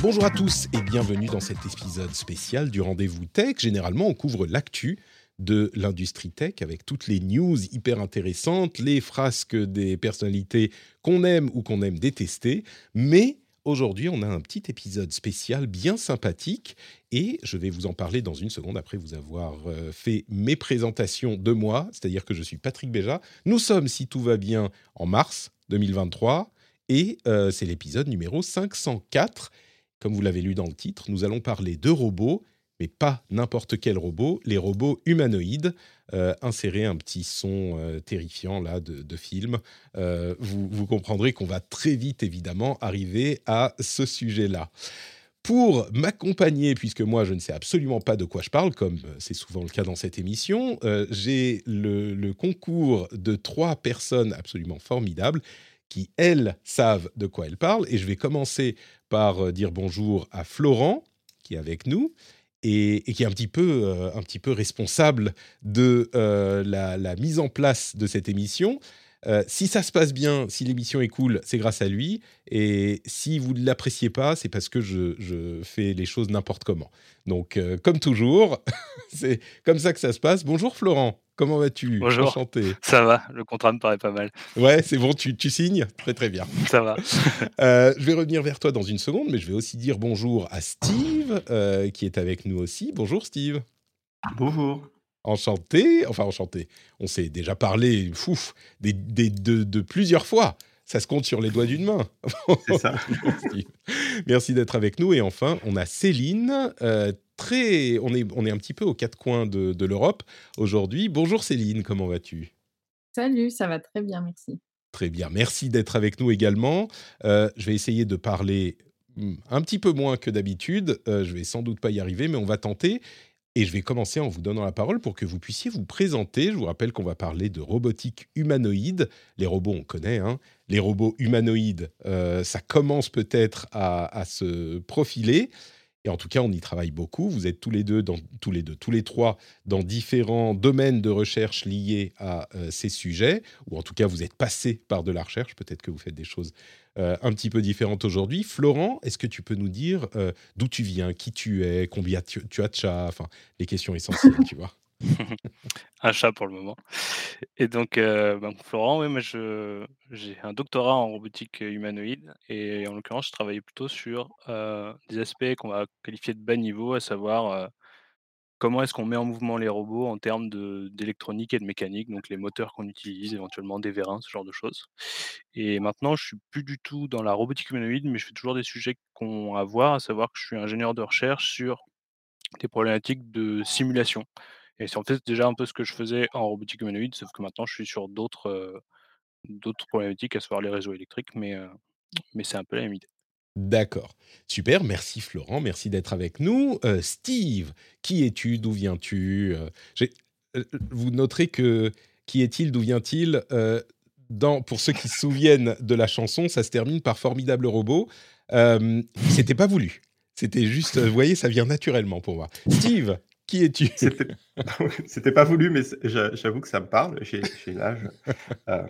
Bonjour à tous et bienvenue dans cet épisode spécial du Rendez-vous Tech. Généralement, on couvre l'actu de l'industrie tech avec toutes les news hyper intéressantes, les frasques des personnalités qu'on aime ou qu'on aime détester. Mais aujourd'hui, on a un petit épisode spécial bien sympathique et je vais vous en parler dans une seconde après vous avoir euh, fait mes présentations de moi, c'est-à-dire que je suis Patrick Béja. Nous sommes, si tout va bien, en mars 2023 et euh, c'est l'épisode numéro 504. Comme vous l'avez lu dans le titre, nous allons parler de robots mais pas n'importe quel robot, les robots humanoïdes. Euh, insérer un petit son euh, terrifiant là de, film. Euh, vous, vous, comprendrez qu'on va très vite évidemment arriver à ce sujet-là. Pour m'accompagner, puisque moi je ne sais absolument pas de quoi je parle, comme c'est souvent le cas dans cette émission, j'ai le, le, concours de trois personnes absolument formidables qui, elles, savent de quoi elles parlent. Et je vais commencer par dire bonjour à Florent, qui est avec nous et, qui est un petit peu, euh, un petit peu responsable de euh, la, mise en place de cette émission. Euh, si ça se passe bien, si l'émission est cool, c'est grâce à lui. Et si vous ne l'appréciez pas, c'est parce que je, je, fais les choses n'importe comment. Donc, comme toujours, c'est comme ça que ça se passe. Bonjour Florent. Comment vas-tu Bonjour. Enchanté. Ça va, le contrat me paraît pas mal. Ouais, c'est bon, tu, tu, signes? Très très bien. Ça va. Euh, je vais revenir vers toi dans une seconde, mais je vais aussi dire bonjour à Steve, euh, qui est avec nous aussi. Bonjour Steve. Bonjour. Enchanté, enfin enchanté. On s'est déjà parlé fouf, des, des, de, de, plusieurs fois. Ça se compte sur les doigts d'une main. C'est ça. Merci d'être avec nous. Et enfin, on a Céline, euh, très, on est, on est un petit peu aux quatre coins de, de l'Europe aujourd'hui. Bonjour Céline, comment vas-tu? Salut, ça va très bien, merci. Très bien, merci d'être avec nous également. Euh, je vais essayer de parler hmm, un petit peu moins que d'habitude. Euh, je vais sans doute pas y arriver, mais on va tenter. Et je vais commencer en vous donnant la parole pour que vous puissiez vous présenter. Je vous rappelle qu'on va parler de robotique humanoïde. Les robots, on connaît. Hein. Les robots humanoïdes, euh, ça commence peut-être à, à, se profiler. Et en tout cas, on y travaille beaucoup. Vous êtes tous les deux, dans, tous les deux, tous les trois, dans différents domaines de recherche liés à euh, ces sujets, ou en tout cas, vous êtes passé par de la recherche. Peut-être que vous faites des choses euh, un petit peu différentes aujourd'hui. Florent, est-ce que tu peux nous dire euh, d'où tu viens, qui tu es, combien tu, tu as de chats, enfin, les questions essentielles, tu vois un chat pour le moment. Et donc, euh, ben, Florent, oui, j'ai un doctorat en robotique humanoïde et en l'occurrence, je travaillais plutôt sur euh, des aspects qu'on va qualifier de bas niveau, à savoir euh, comment est-ce qu'on met en mouvement les robots en termes d'électronique et de mécanique, donc les moteurs qu'on utilise, éventuellement des vérins, ce genre de choses. Et maintenant, je suis plus du tout dans la robotique humanoïde, mais je fais toujours des sujets qu'on a à voir, à savoir que je suis ingénieur de recherche sur des problématiques de simulation. Et c'est en fait déjà un peu ce que je faisais en robotique humanoïde, sauf que maintenant je suis sur d'autres d'autres problématiques, à savoir les réseaux électriques, mais, mais c'est un peu la même idée. D'accord. Super, merci Florent, merci d'être avec nous. Steve, qui es-tu D'où viens-tu Vous noterez que qui est-il D'où vient-il Pour ceux qui se souviennent de la chanson, ça se termine par Formidable robot. C'était pas voulu. C'était juste, vous voyez, ça vient naturellement pour moi. Steve, qui es-tu? C'était pas voulu, mais j'avoue que ça me parle. J'ai l'âge euh,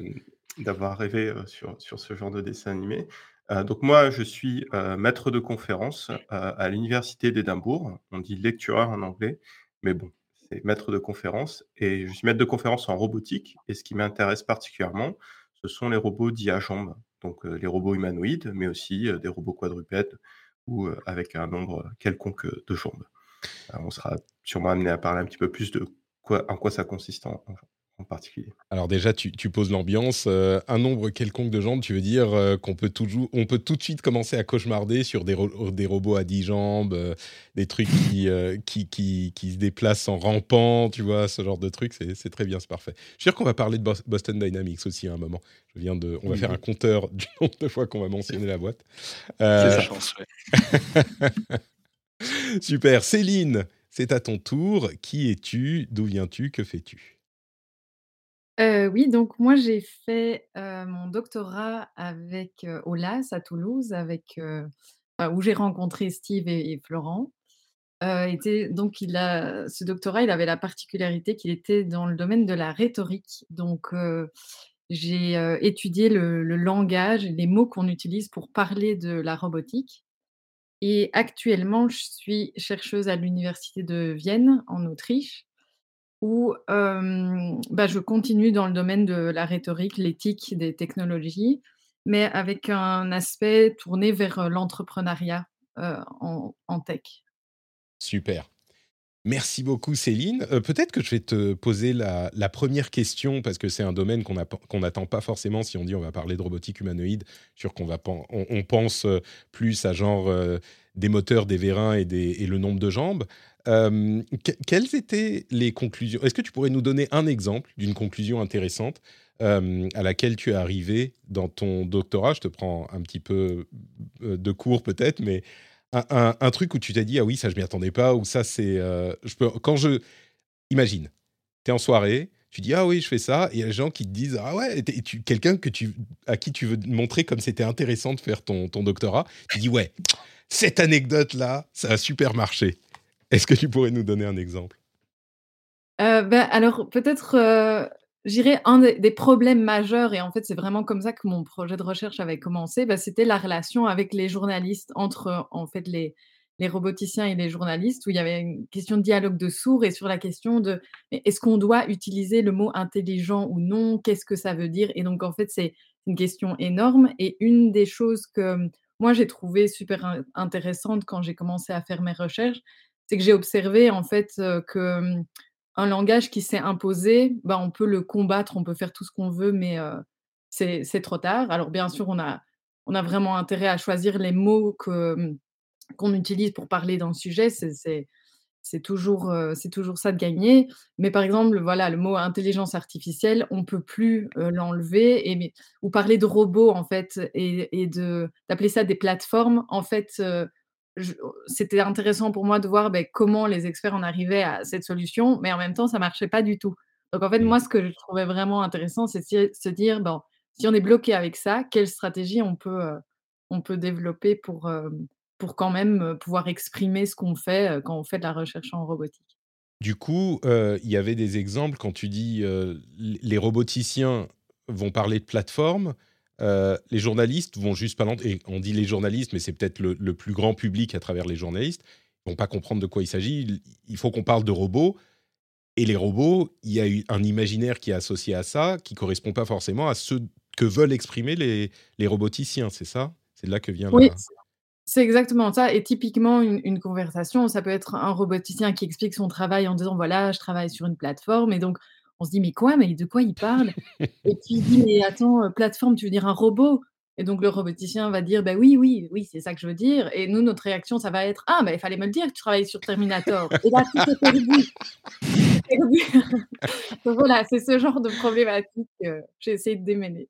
d'avoir rêvé euh, sur, sur ce genre de dessin animé. Euh, donc moi, je suis maître de conférence à l'université d'Édimbourg. On dit lectureur en anglais, mais bon, c'est maître de conférence. Et je suis maître de conférence en robotique. Et ce qui m'intéresse particulièrement, ce sont les robots dits à jambes. Donc les robots humanoïdes, mais aussi des robots quadrupèdes ou avec un nombre quelconque de jambes. On sera sûrement amené à parler un petit peu plus de quoi, en quoi ça consiste en, en particulier. Alors déjà, tu, tu poses l'ambiance. Euh, un nombre quelconque de jambes, tu veux dire euh, qu'on peut, toujours, on peut tout de suite commencer à cauchemarder sur des, ro- des robots à 10 jambes, euh, des trucs qui, euh, qui, qui, qui se déplacent en rampant, tu vois, ce genre de trucs. C'est très bien, c'est parfait. Je suis sûr qu'on va parler de Bos- Boston Dynamics aussi à un moment. Je viens de, on va faire un compteur du nombre de fois qu'on va mentionner la boîte. C'est sa chance, ouais. super. Céline, c'est à ton tour. Qui es-tu? D'où viens-tu? Que fais-tu? Heu, oui, donc moi j'ai fait, heu, mon doctorat avec, heu, au LAS à Toulouse avec, où j'ai rencontré Steve et Florent. Était donc il a ce doctorat, il avait la particularité qu'il était dans le domaine de la rhétorique. Donc, j'ai, étudié le le langage, les mots qu'on utilise pour parler de la robotique et actuellement je suis chercheuse à l'université de Vienne en Autriche où, bah, je continue dans le domaine de la rhétorique, l'éthique des technologies, mais avec un aspect tourné vers, l'entrepreneuriat, en tech. Super. Merci beaucoup Céline. Euh, Peut-être que je vais te poser la, première question parce que c'est un domaine qu'on n'attend pas forcément si on dit on va parler de robotique humanoïde. Sûr qu'on va pense euh, plus à genre euh, des moteurs, des vérins et, le nombre de jambes. Que- quelles étaient les conclusions? Est-ce que tu pourrais nous donner un exemple d'une conclusion intéressante à laquelle tu es arrivé dans ton doctorat? Je te prends un petit peu de cours peut-être, mais un, truc où tu t'es dit ah oui ça je m'y attendais pas ou ça c'est euh, je peux quand je imagine tu es en soirée tu dis ah oui je fais ça et il y a des gens qui te disent ah ouais t'es- quelqu'un que à qui tu veux montrer comme c'était intéressant de faire ton, ton doctorat tu dis ouais cette anecdote là ça a super marché. Est-ce que tu pourrais nous donner un exemple? Heu, bah, alors peut-être, heu, je dirais un des problèmes majeurs et en fait, c'est vraiment comme ça que mon projet de recherche avait commencé, bah, c'était la relation avec les journalistes, entre, heu, en fait, les les roboticiens et les journalistes, où il y avait une question de dialogue de sourds et sur la question de: «Mais est-ce qu'on doit utiliser le mot intelligent ou non? Qu'est-ce que ça veut dire?» et donc en fait, c'est une question énorme et une des choses que, mmh, moi j'ai trouvé super in intéressante quand j'ai commencé à faire mes recherches, c'est que j'ai observé en fait, heu, que, un langage qui s'est imposé, bah, on peut le combattre, on peut faire tout ce qu'on veut, mais heu, c'est trop tard. Alors bien sûr, on a on vraiment intérêt à choisir les mots mmh, qu'on utilise pour parler d'un sujet, c'est c'est toujours, ça de gagner. Mais par exemple, voilà, le mot intelligence artificielle, on peut plus, heu, l'enlever ou parler de robots en fait et et d'appeler ça des plateformes. En fait, c'était intéressant pour moi de voir, beh, comment les experts en arrivaient à cette solution, mais en même temps, ça marchait pas du tout. Donc en fait, Mm. moi, ce que je trouvais vraiment intéressant, c'est de se dire: «Bon, si on est bloqué avec ça, quelle stratégie on peut, heu, on peut développer pour, hem, pour quand même, heu, pouvoir exprimer ce qu'on fait, quand on fait de la recherche en robotique? du coup euh, il y avait des exemples quand tu dis euh, les roboticiens vont parler de plateforme euh, les journalistes vont juste pas l'entendre. Et on dit les journalistes, mais c'est peut-être le, le plus grand public à travers les journalistes. Ils vont pas comprendre de quoi il s'agit. Il, faut qu'on parle de robots. Et les robots, il y a eu un imaginaire qui est associé à ça, qui correspond pas forcément à ce que veulent exprimer les, les roboticiens. C'est ça? C'est de là que vient Oui, la. c'est exactement ça et typiquement une une conversation, ça peut être un roboticien qui explique son travail en disant: «Voilà, je travaille sur une plateforme» et donc on se dit: «Mais quoi? Mais de quoi il parle?» et puis il dit: «Mais attends, heu, plateforme, tu veux dire un robot?» et donc le roboticien va dire: «Bah oui, oui, oui, c'est ça que je veux dire» et nous, notre réaction, ça va être: «Ah, bah, il fallait me le dire que tu travaillais sur Terminator» et là, tout est perdu. Voilà, c'est ce genre de problématique que j'ai essayé de démêler.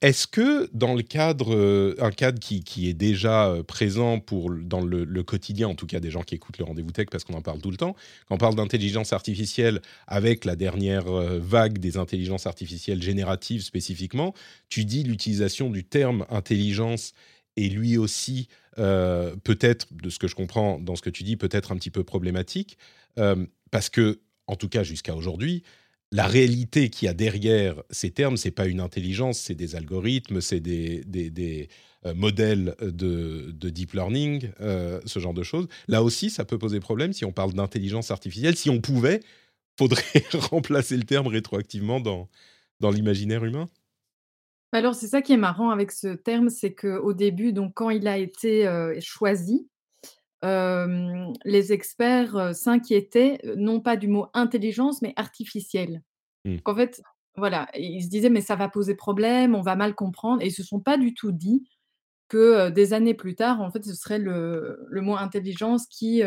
Est-ce que dans le cadre, euh, un cadre qui, qui est déjà euh, présent pour, dans le, quotidien, en tout cas des gens qui écoutent le rendez-vous tech parce qu'on en parle tout le temps, quand on parle d'intelligence artificielle avec la dernière euh, vague des intelligences artificielles génératives spécifiquement, tu dis l'utilisation du terme intelligence est lui aussi peut-être, de ce que je comprends dans ce que tu dis, peut-être un petit peu problématique, parce que, en tout cas jusqu'à aujourd'hui, la réalité qu'il y a derrière ces termes, c'est pas une intelligence, c'est des algorithmes, c'est des, des- euh, modèles de, de deep learning, euh, ce genre de choses. Là aussi, ça peut poser problème si on parle d'intelligence artificielle. Si on pouvait, faudrait remplacer le terme rétroactivement dans, dans l'imaginaire humain. Alors, c'est ça qui est marrant avec ce terme, c'est qu'au début, donc quand il a été, heu, choisi, les experts, s'inquiétaient, non pas du mot intelligence, mais artificielle. Mmh. Qu'en fait, voilà, ils se disaient: «Mais ça va poser problème, on va mal comprendre» et ils se sont pas du tout dit que, des années plus tard, en fait, ce serait le le mot intelligence qui,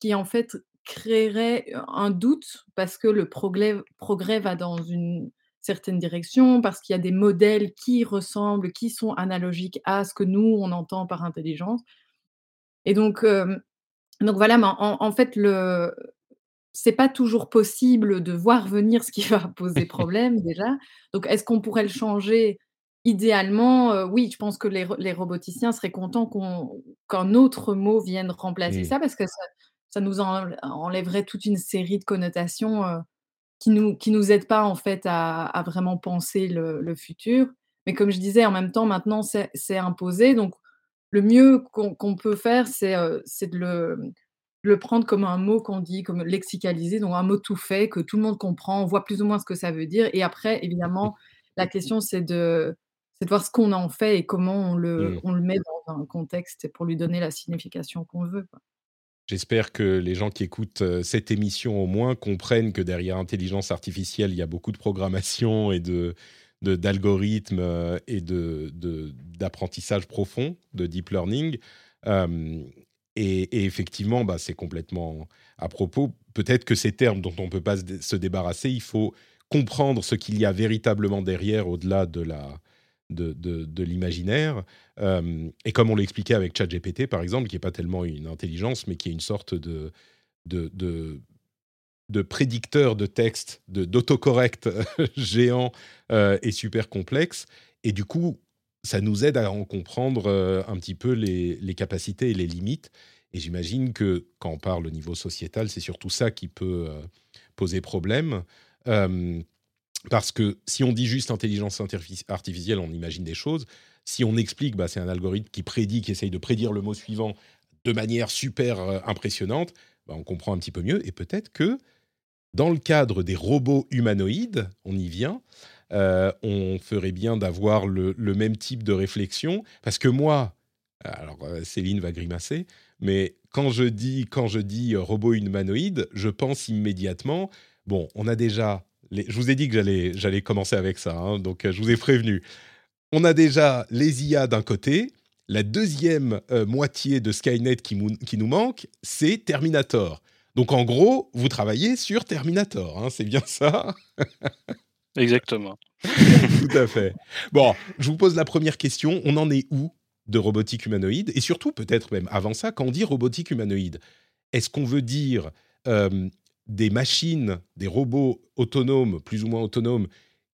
qui en fait créerait un doute parce que le progrès progrès va dans une certaine direction, parce qu'il y a des modèles qui ressemblent, qui sont analogiques à ce que nous, on entend par intelligence et donc donc voilà, mais en en fait, le c'est pas toujours possible de voir venir ce qui va poser problème déjà. Donc est-ce qu'on pourrait le changer? Idéalement, oui, je pense que les les roboticiens seraient contents qu'un autre mot vienne remplacer Mmh. ça parce que ça ça nous enl enlèverait toute une série de connotations, qui nous qui nous aident pas en fait à à vraiment penser le le futur. Mais comme je disais, en même temps, maintenant, c'est c'est imposé, donc le mieux qu'on peut faire, c'est, c'est de le le prendre comme un mot qu'on dit, comme lexicaliser, donc un mot tout fait que tout le monde comprend, on voit plus ou moins ce que ça veut dire et après évidemment, la question c'est de voir ce qu'on en fait et comment on le Mmh. on le met dans un contexte pour lui donner la signification qu'on veut. J'espère que les gens qui écoutent, heu, cette émission, au moins, comprennent que derrière intelligence artificielle, il y a beaucoup de programmation et de d'algorithmes, heu et de de d'apprentissage profond, de deep learning. Hem et effectivement, bah, c'est complètement à propos. Peut-être que ces termes dont on ne peut pas se dé se débarrasser, il faut comprendre ce qu'il y a véritablement derrière, au-delà de la de de de l'imaginaire. Hem et comme on l'expliquait avec ChatGPT, par exemple, qui est pas tellement une intelligence, mais qui est une sorte de de prédicteur de texte, de d'autocorrect géant, heu et super complexe et du coup, ça nous aide à en comprendre, heu, un petit peu les capacités et les limites et j'imagine que quand on parle au niveau sociétal, c'est surtout ça qui peut, heu, poser problème. Parce que si on dit juste intelligence artificielle, on imagine des choses. Si on explique, bah, c'est un algorithme qui prédit, qui essaye de prédire le mot suivant de manière super, impressionnante, bah, on comprend un petit peu mieux et peut-être que, dans le cadre des robots humanoïdes, on y vient, heu, on ferait bien d'avoir le même type de réflexion. Parce que moi, alors, heu, Céline va grimacer, mais quand je dis quand je dis, heu, robot humanoïde, je pense immédiatement bon, on a déjà je vous ai dit que j'allais commencer avec ça, hein, donc je vous ai prévenu. On a déjà les IA d'un côté, la deuxième moitié de Skynet qui qui nous manque, c'est Terminator. Donc en gros, vous travaillez sur Terminator, hein, c'est bien ça? Exactement. Tout à fait. Bon, je vous pose la 1re question, on en est où de robotique humanoïde? Et surtout, peut-être même avant ça, quand on dit robotique humanoïde, est-ce qu'on veut dire, hem, des machines, des robots autonomes, plus ou moins autonomes,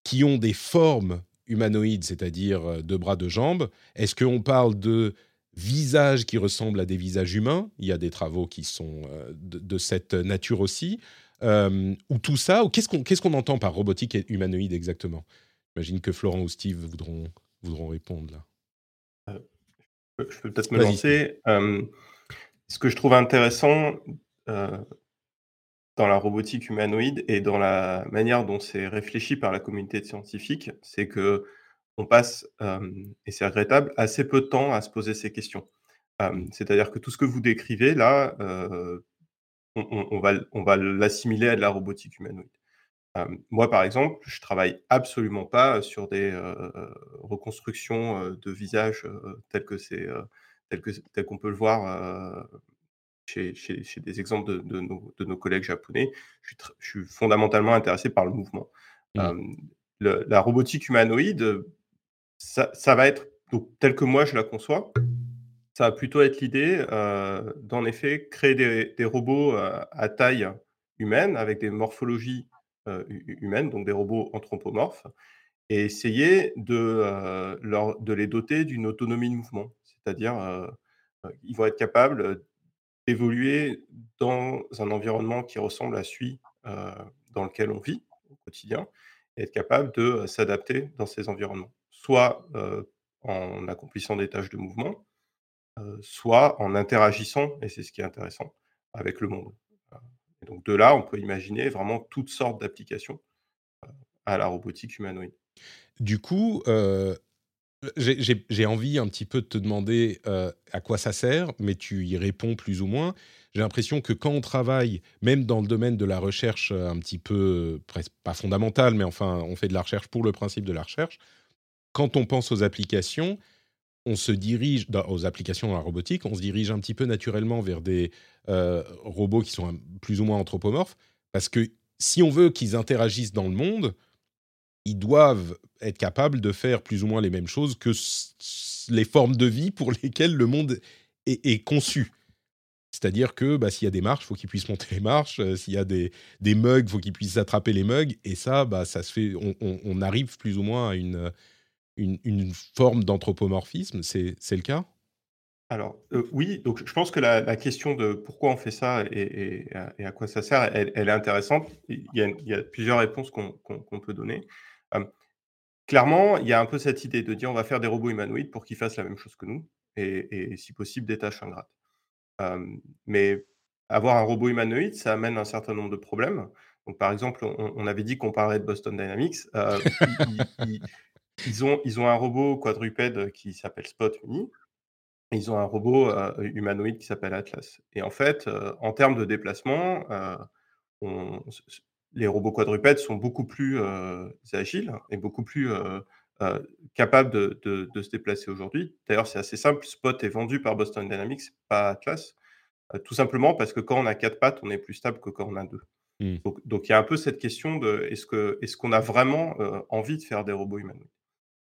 qui ont des formes humanoïdes, c'est-à-dire, heu, 2 bras, 2 jambes? Est-ce qu'on parle de visages qui ressemblent à des visages humains? Il y a des travaux qui sont, heu, de de cette nature aussi. Hem, ou tout ça? Ou qu'est-ce qu'on entend par robotique et humanoïde exactement? J'imagine que Florent ou Steve voudront voudront répondre là. Heu, je peux peut-être me lancer. Ce que je trouve intéressant, dans la robotique humanoïde et dans la manière dont c'est réfléchi par la communauté de scientifiques, c'est qu'on passe, et c'est regrettable, assez peu de temps à se poser ces questions. C'est-à-dire que tout ce que vous décrivez là, on on on va on va l'assimiler à de la robotique humanoïde. Moi, par exemple, je travaille absolument pas sur des, reconstructions, de visages, tels que c'est, tel qu'on peut le voir, chez chez chez des exemples de de nos de nos collègues japonais. Je suis tr je suis fondamentalement intéressé par le mouvement. Mmh. Le la robotique humanoïde, ça va être donc telle que moi je la conçois, ça va plutôt être l'idée, heu, d'en effet créer des robots, heu, à taille humaine avec des morphologies, hu humaines, donc des robots anthropomorphes et essayer de, les doter d'une autonomie de mouvement. C'est-à-dire, ils vont être capables, d'évoluer dans un environnement qui ressemble à celui, dans lequel on vit au quotidien et être capable de, s'adapter dans ces environnements. Soit, en accomplissant des tâches de mouvement, soit en interagissant et c'est ce qui est intéressant, avec le monde. Donc de là, on peut imaginer vraiment toutes sortes d'applications, à la robotique humanoïde. Du coup, j'ai envie un petit peu de te demander à quoi ça sert, mais tu y réponds plus ou moins. J'ai l'impression que quand on travaille, même dans le domaine de la recherche un petit peu, presque pas fondamentale, mais enfin, on fait de la recherche pour le principe de la recherche, quand on pense aux applications, on se dirige aux applications dans la robotique, on se dirige un petit peu naturellement vers des robots qui sont plus ou moins anthropomorphes, parce que si on veut qu'ils interagissent dans le monde, ils doivent être capables de faire plus ou moins les mêmes choses que les formes de vie pour lesquelles le monde est, conçu. C'est-à-dire que bah, s'il y a des marches, il faut qu'ils puissent monter les marches. Euh, s'il y a des, des mugs, il faut qu'ils puissent attraper les mugs. Et ça, bah, ça se fait. On, arrive plus ou moins à une, une, forme d'anthropomorphisme. C'est le cas? Alors euh, oui, donc je pense que la, question de pourquoi on fait ça et, à quoi ça sert, elle, est intéressante. Il y, a, plusieurs réponses qu'on peut donner clairement, il y a un peu cette idée de dire on va faire des robots humanoïdes pour qu'ils fassent la même chose que nous et, si possible des tâches ingrates. mais avoir un robot humanoïde, ça amène un certain nombre de problèmes. Donc, par exemple, on, avait dit qu'on parlait de Boston Dynamics. Ils, ont, ils ont un robot quadrupède qui s'appelle Spot Mini. ils ont un robot humanoïde qui s'appelle Atlas. Et en fait, en termes de déplacement, on, les robots quadrupèdes sont beaucoup plus agiles et beaucoup plus capables de, se déplacer aujourd'hui. D'ailleurs, c'est assez simple. Spot est vendu par Boston Dynamics, pas Atlas, tout simplement parce que quand on a quatre pattes, on est plus stable que quand on a deux. Mmh. Donc, il y a un peu cette question de est-ce qu'on est qu'on a vraiment envie de faire des robots humanoïdes?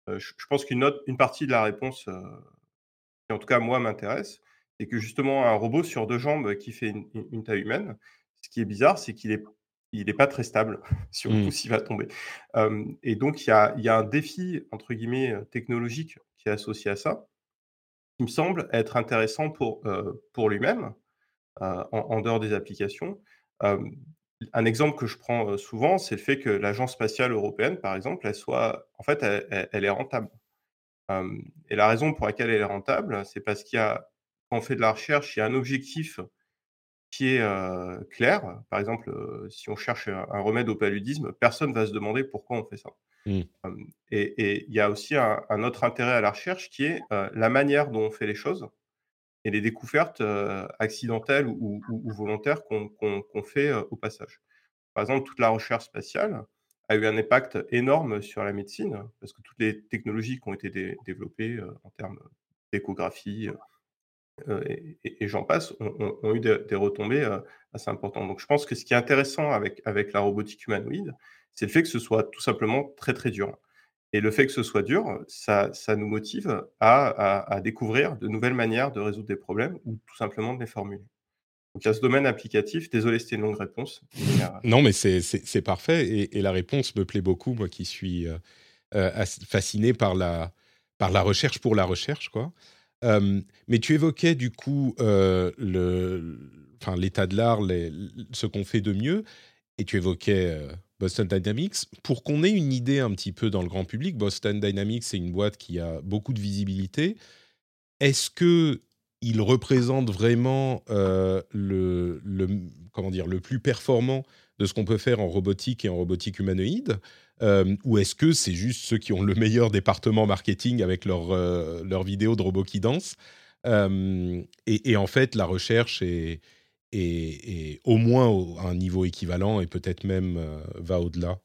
Je, pense qu'une une partie de la réponse, qui en tout cas moi m'intéresse, c'est que justement un robot sur deux jambes qui fait une, une taille humaine, ce qui est bizarre, c'est qu'il est il n'est pas très stable, surtout mmh. s'il va tomber. et donc, il y a, un défi, entre guillemets, technologique qui est associé à ça, qui me semble être intéressant pour, pour lui-même, en, dehors des applications. Un exemple que je prends souvent, c'est le fait que l'Agence spatiale européenne, par exemple, elle soit, en fait, elle, est rentable. et la raison pour laquelle elle est rentable, c'est parce qu'il y a, quand on fait de la recherche, il y a un objectif qui est clair. Par exemple, si on cherche un, remède au paludisme, personne va se demander pourquoi on fait ça. Mmh. et il y a aussi un, autre intérêt à la recherche qui est la manière dont on fait les choses et les découvertes accidentelles ou, volontaires qu'on fait au passage. Par exemple, toute la recherche spatiale a eu un impact énorme sur la médecine parce que toutes les technologies qui ont été développées en termes d'échographie, euh, et, j'en passe, ont, eu des, retombées euh, assez importantes. Donc je pense que ce qui est intéressant avec, avec la robotique humanoïde, c'est le fait que ce soit tout simplement très très dur. Et le fait que ce soit dur, ça, nous motive à, découvrir de nouvelles manières de résoudre des problèmes ou tout simplement de les formuler. Donc il y a ce domaine applicatif. Désolé, c'était une longue réponse. Non, mais c'est parfait. Et, la réponse me plaît beaucoup, moi qui suis euh, fasciné par la, par la recherche pour la recherche. quoi mais tu évoquais du coup l'état de l'art, ce qu'on fait de mieux, et tu évoquais Boston Dynamics. Pour qu'on ait une idée un petit peu dans le grand public, Boston Dynamics, c'est une boîte qui a beaucoup de visibilité. Est-ce que il représente vraiment le, le, comment dire, le plus performant de ce qu'on peut faire en robotique et en robotique humanoïde euh, Ou est-ce que c'est juste ceux qui ont le meilleur département marketing avec leurs euh, leur vidéos de robots qui dansent euh, et, en fait, la recherche est, est, au moins à un niveau équivalent et peut-être même va au-delà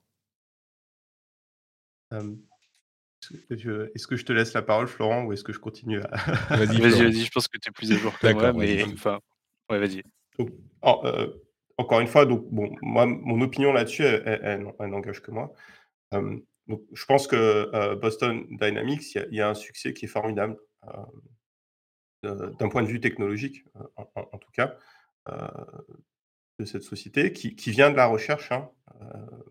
Est-ce que je te laisse la parole, Florent, ou est-ce que je continue à... Vas-y, vas-y, je pense que tu es plus à jour que moi, mais enfin, ouais, vas-y. Oh, encore une fois, donc, bon, moi, mon opinion là-dessus, elle, n'engage que moi. donc, je pense que Boston Dynamics, il y, a un succès qui est formidable d'un point de vue technologique, en, tout cas, de cette société, qui, vient de la recherche. Hein,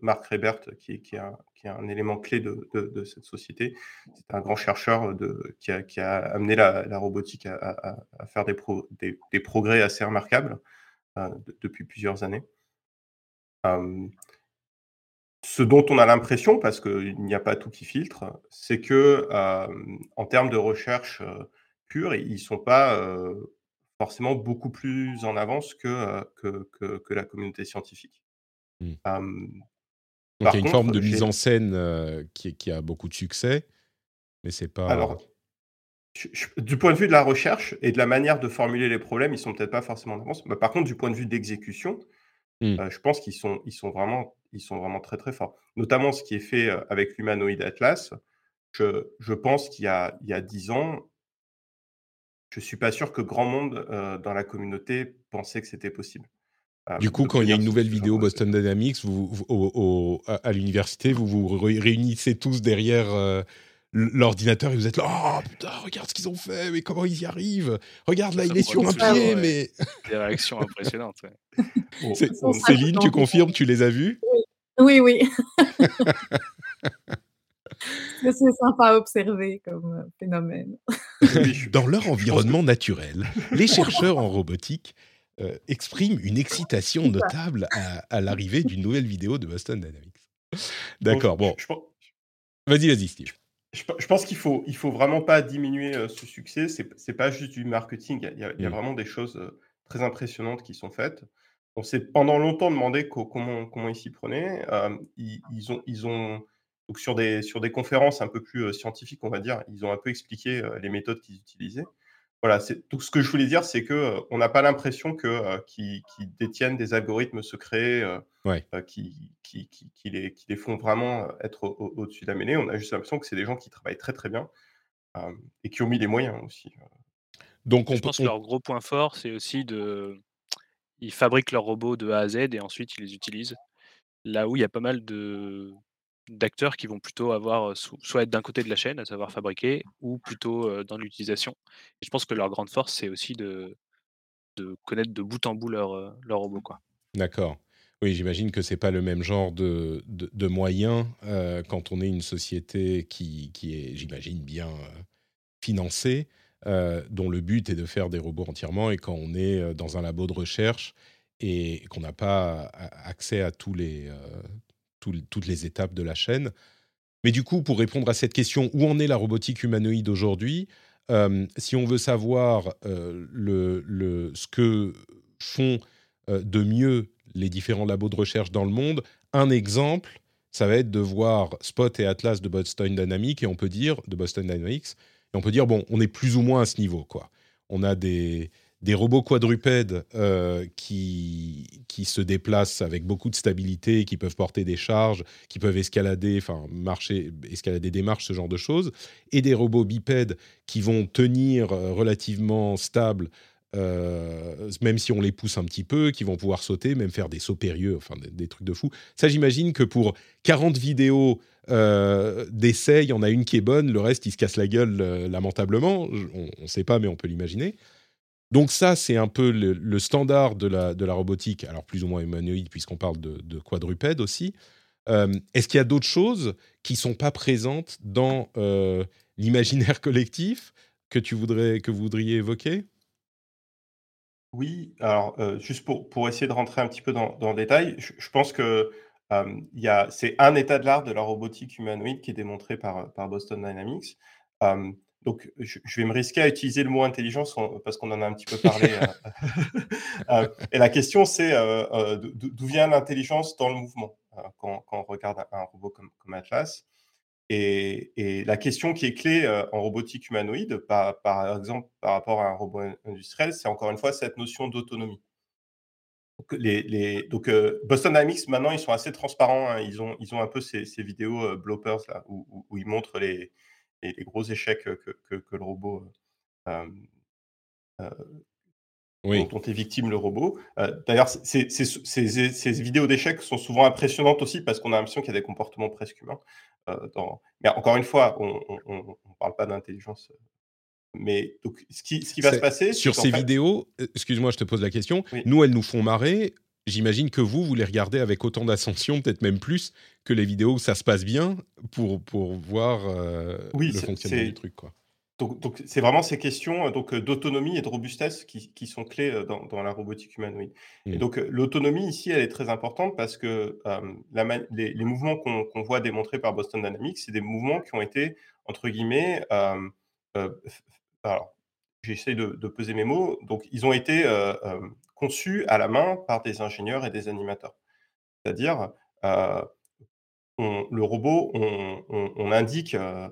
Marc Rebert, qui, est un, élément clé de, cette société, c'est un grand chercheur de, qui, a, amené la, robotique à, faire des, des, progrès assez remarquables depuis plusieurs années. ce dont on a l'impression, parce qu'il n'y a pas tout qui filtre, c'est que en termes de recherche pure, ils ne sont pas forcément beaucoup plus en avance que, que, la communauté scientifique. Mmh. Donc il y a une forme de mise en scène qui, qui, a beaucoup de succès, mais c'est pas. Alors, du point de vue de la recherche et de la manière de formuler les problèmes, ils sont peut-être pas forcément en avance. par contre, du point de vue d'exécution, mmh. euh, je pense qu'ils sont, ils sont, vraiment, ils sont vraiment très très forts. Notamment ce qui est fait euh, avec l'humanoïde Atlas. Je, je pense qu'il y a, il y a 10 ans, je suis pas sûr que grand monde euh, dans la communauté pensait que c'était possible. du coup, quand il y a une nouvelle vidéo Boston Dynamics, vous, à, l'université, vous vous réunissez tous derrière l'ordinateur et vous êtes là, oh putain, regarde ce qu'ils ont fait, mais comment ils y arrivent Regarde là, il est sur un pied, mais. Des réactions impressionnantes. Céline, tu confirmes, tu les as vues? Oui, oui. c'est sympa à observer comme euh, phénomène. Dans leur environnement naturel, les chercheurs en robotique euh, expriment une excitation notable à, l'arrivée d'une nouvelle vidéo de Boston Dynamics. D'accord, bon. Vas-y, vas-y, Steve je, pense qu'il faut, il faut vraiment pas diminuer euh, ce succès. C'est, n'est pas juste du marketing. Il y a, mmh. vraiment des choses euh, très impressionnantes qui sont faites. On s'est pendant longtemps demandé comment, comment ils s'y prenaient. Euh, ils, ont, ils ont donc sur des, sur des conférences un peu plus scientifiques, on va dire, ils ont un peu expliqué les méthodes qu'ils utilisaient. Voilà, tout ce que je voulais dire, c'est que on n'a pas l'impression que qu'ils détiennent des algorithmes secrets qui, qui, qui, les, qui les font vraiment être au-dessus de la mêlée. On a juste l'impression que c'est des gens qui travaillent très très bien et qui ont mis les moyens aussi. Donc on je pense que leur gros point fort, c'est aussi de ils fabriquent leurs robots de A à Z et ensuite ils les utilisent. Là où il y a pas mal de d'acteurs qui vont plutôt avoir soit être d'un côté de la chaîne, à savoir fabriquer, ou plutôt dans l'utilisation. Je pense que leur grande force, c'est aussi de, de connaître de bout en bout leur, leur robot. Quoi. D'accord. Oui, j'imagine que c'est pas le même genre de, de, moyens quand on est une société qui, qui est, j'imagine, bien financée, dont le but est de faire des robots entièrement, et quand on est dans un labo de recherche et qu'on n'a pas accès à tous les, toutes les étapes de la chaîne. Mais du coup, pour répondre à cette question, où en est la robotique humanoïde aujourd'hui Si on veut savoir le, ce que font de mieux les différents labos de recherche dans le monde, un exemple, ça va être de voir Spot et Atlas de Boston Dynamics et on peut dire de Boston Dynamics et on peut dire bon, on est plus ou moins à ce niveau quoi. On a des des robots quadrupèdes euh, qui, qui se déplacent avec beaucoup de stabilité, qui peuvent porter des charges, qui peuvent escalader, enfin marcher, escalader des marches, ce genre de choses, et des robots bipèdes qui vont tenir euh, relativement stables, euh, même si on les pousse un petit peu, qui vont pouvoir sauter, même faire des sauts périlleux, enfin des, trucs de fou. Ça, j'imagine que pour 40 vidéos d'essais, il y en a une qui est bonne, le reste, il se casse la gueule lamentablement. On ne sait pas, mais on peut l'imaginer. Donc ça, c'est un peu le, standard de la, de la robotique, alors plus ou moins humanoïde, puisqu'on parle de, de quadrupède aussi. Euh, est-ce qu'il y a d'autres choses qui ne sont pas présentes dans euh, l'imaginaire collectif que, tu voudrais, que vous voudriez évoquer? Oui, alors euh, juste pour, pour essayer de rentrer un petit peu dans, dans le détail, je, pense que c'est un état de l'art de la robotique humanoïde qui est démontré par, par Boston Dynamics. Donc, je, vais me risquer à utiliser le mot intelligence parce qu'on en a un petit peu parlé. Euh, euh, et la question, c'est euh, d'où vient l'intelligence dans le mouvement quand, on regarde un, robot comme, Atlas. Et, la question qui est clé en robotique humanoïde, par, par, exemple par rapport à un robot industriel, c'est encore une fois cette notion d'autonomie. Donc, les, donc Boston Dynamics, maintenant, ils sont assez transparents. Hein. ils, ont, ils ont un peu ces, vidéos bloppers là, où ils montrent les, les, gros échecs que, que, le robot oui. dont, est victime le robot. Euh, d'ailleurs, ces, ces, vidéos d'échecs sont souvent impressionnantes aussi parce qu'on a l'impression qu'il y a des comportements presque humains. dans... Mais encore une fois, on ne parle pas d'intelligence. Mais donc, ce qui, ce qui va se passer. Sur ces vidéos, excuse-moi, je te pose la question. Nous, elles nous font marrer j'imagine que vous, vous les regardez avec autant d'ascension, peut-être même plus, que les vidéos où ça se passe bien pour, pour voir euh, le fonctionnement du truc. Quoi. Donc, c'est vraiment ces questions donc euh, d'autonomie et de robustesse qui, qui sont clés euh, dans, dans, la robotique humanoïde. Et mmh. donc l'autonomie ici, elle est très importante parce que la, les, les, mouvements qu'on voit démontrés par Boston Dynamics, c'est des mouvements qui ont été entre guillemets, alors j'essaie de, de, peser mes mots, donc ils ont été conçus à la main par des ingénieurs et des animateurs. C'est-à-dire, euh, le robot, on, indique, euh,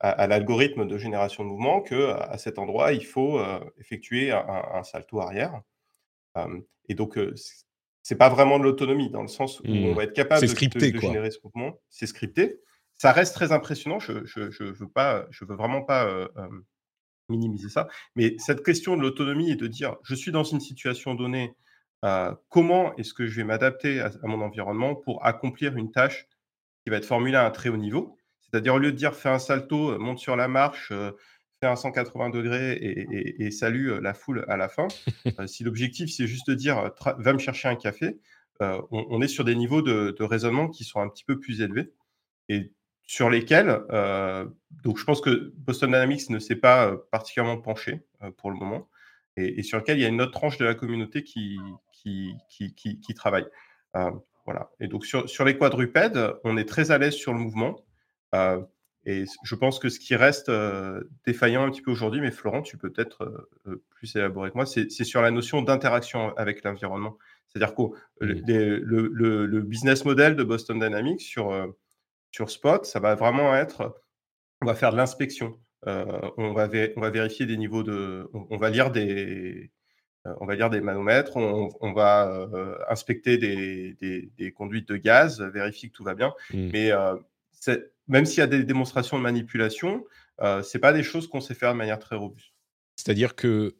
à l'algorithme de génération de mouvement qu'à à cet endroit, il faut, heu, effectuer un un salto arrière. Et donc, c'est pas vraiment de l'autonomie dans le sens où on Mmh. va être capable de de scripté, de quoi. générer ce mouvement. C'est scripté. Ça reste très impressionnant. Je je je veux pas, je veux vraiment pas, minimiser ça. Mais cette question de l'autonomie et de dire: «Je suis dans une situation donnée, heu, comment est-ce que je vais m'adapter à à mon environnement pour accomplir une tâche qui va être formulée à un très haut niveau?» c'est-à-dire au lieu de dire: «Fais un salto, heu, monte sur la marche, heu, fais un 180° et et et salue, la foule à la fin». Si l'objectif, c'est juste de dire, heu: «Tra va me chercher un café», on est sur des niveaux de de raisonnement qui sont un petit peu plus élevés et sur lesquels, heu donc je pense que Boston Dynamics ne s'est pas, heu, particulièrement penché, heu, pour le moment et et sur lequel il y a une autre tranche de la communauté qui qui qui qui qui travaille. Voilà et donc sur sur les quadrupèdes, on est très à l'aise sur le mouvement, et je pense que ce qui reste, défaillant un petit peu aujourd'hui, mais Florent, tu peux peut-être, plus élaborer que moi, c'est sur la notion d'interaction avec l'environnement. C'est-à-dire qu'au le les le le le business model de Boston Dynamics sur, sur Spot, ça va vraiment être, on va faire de l'inspection, on va vé on va vérifier des niveaux de on on va lire des, on va lire des manomètres, on on va, inspecter des des des conduites de gaz, vérifier que tout va bien. Mmh. Mais, même s'il y a des démonstrations de manipulation, c'est pas des choses qu'on sait faire de manière très robuste. C'est-à-dire qu'on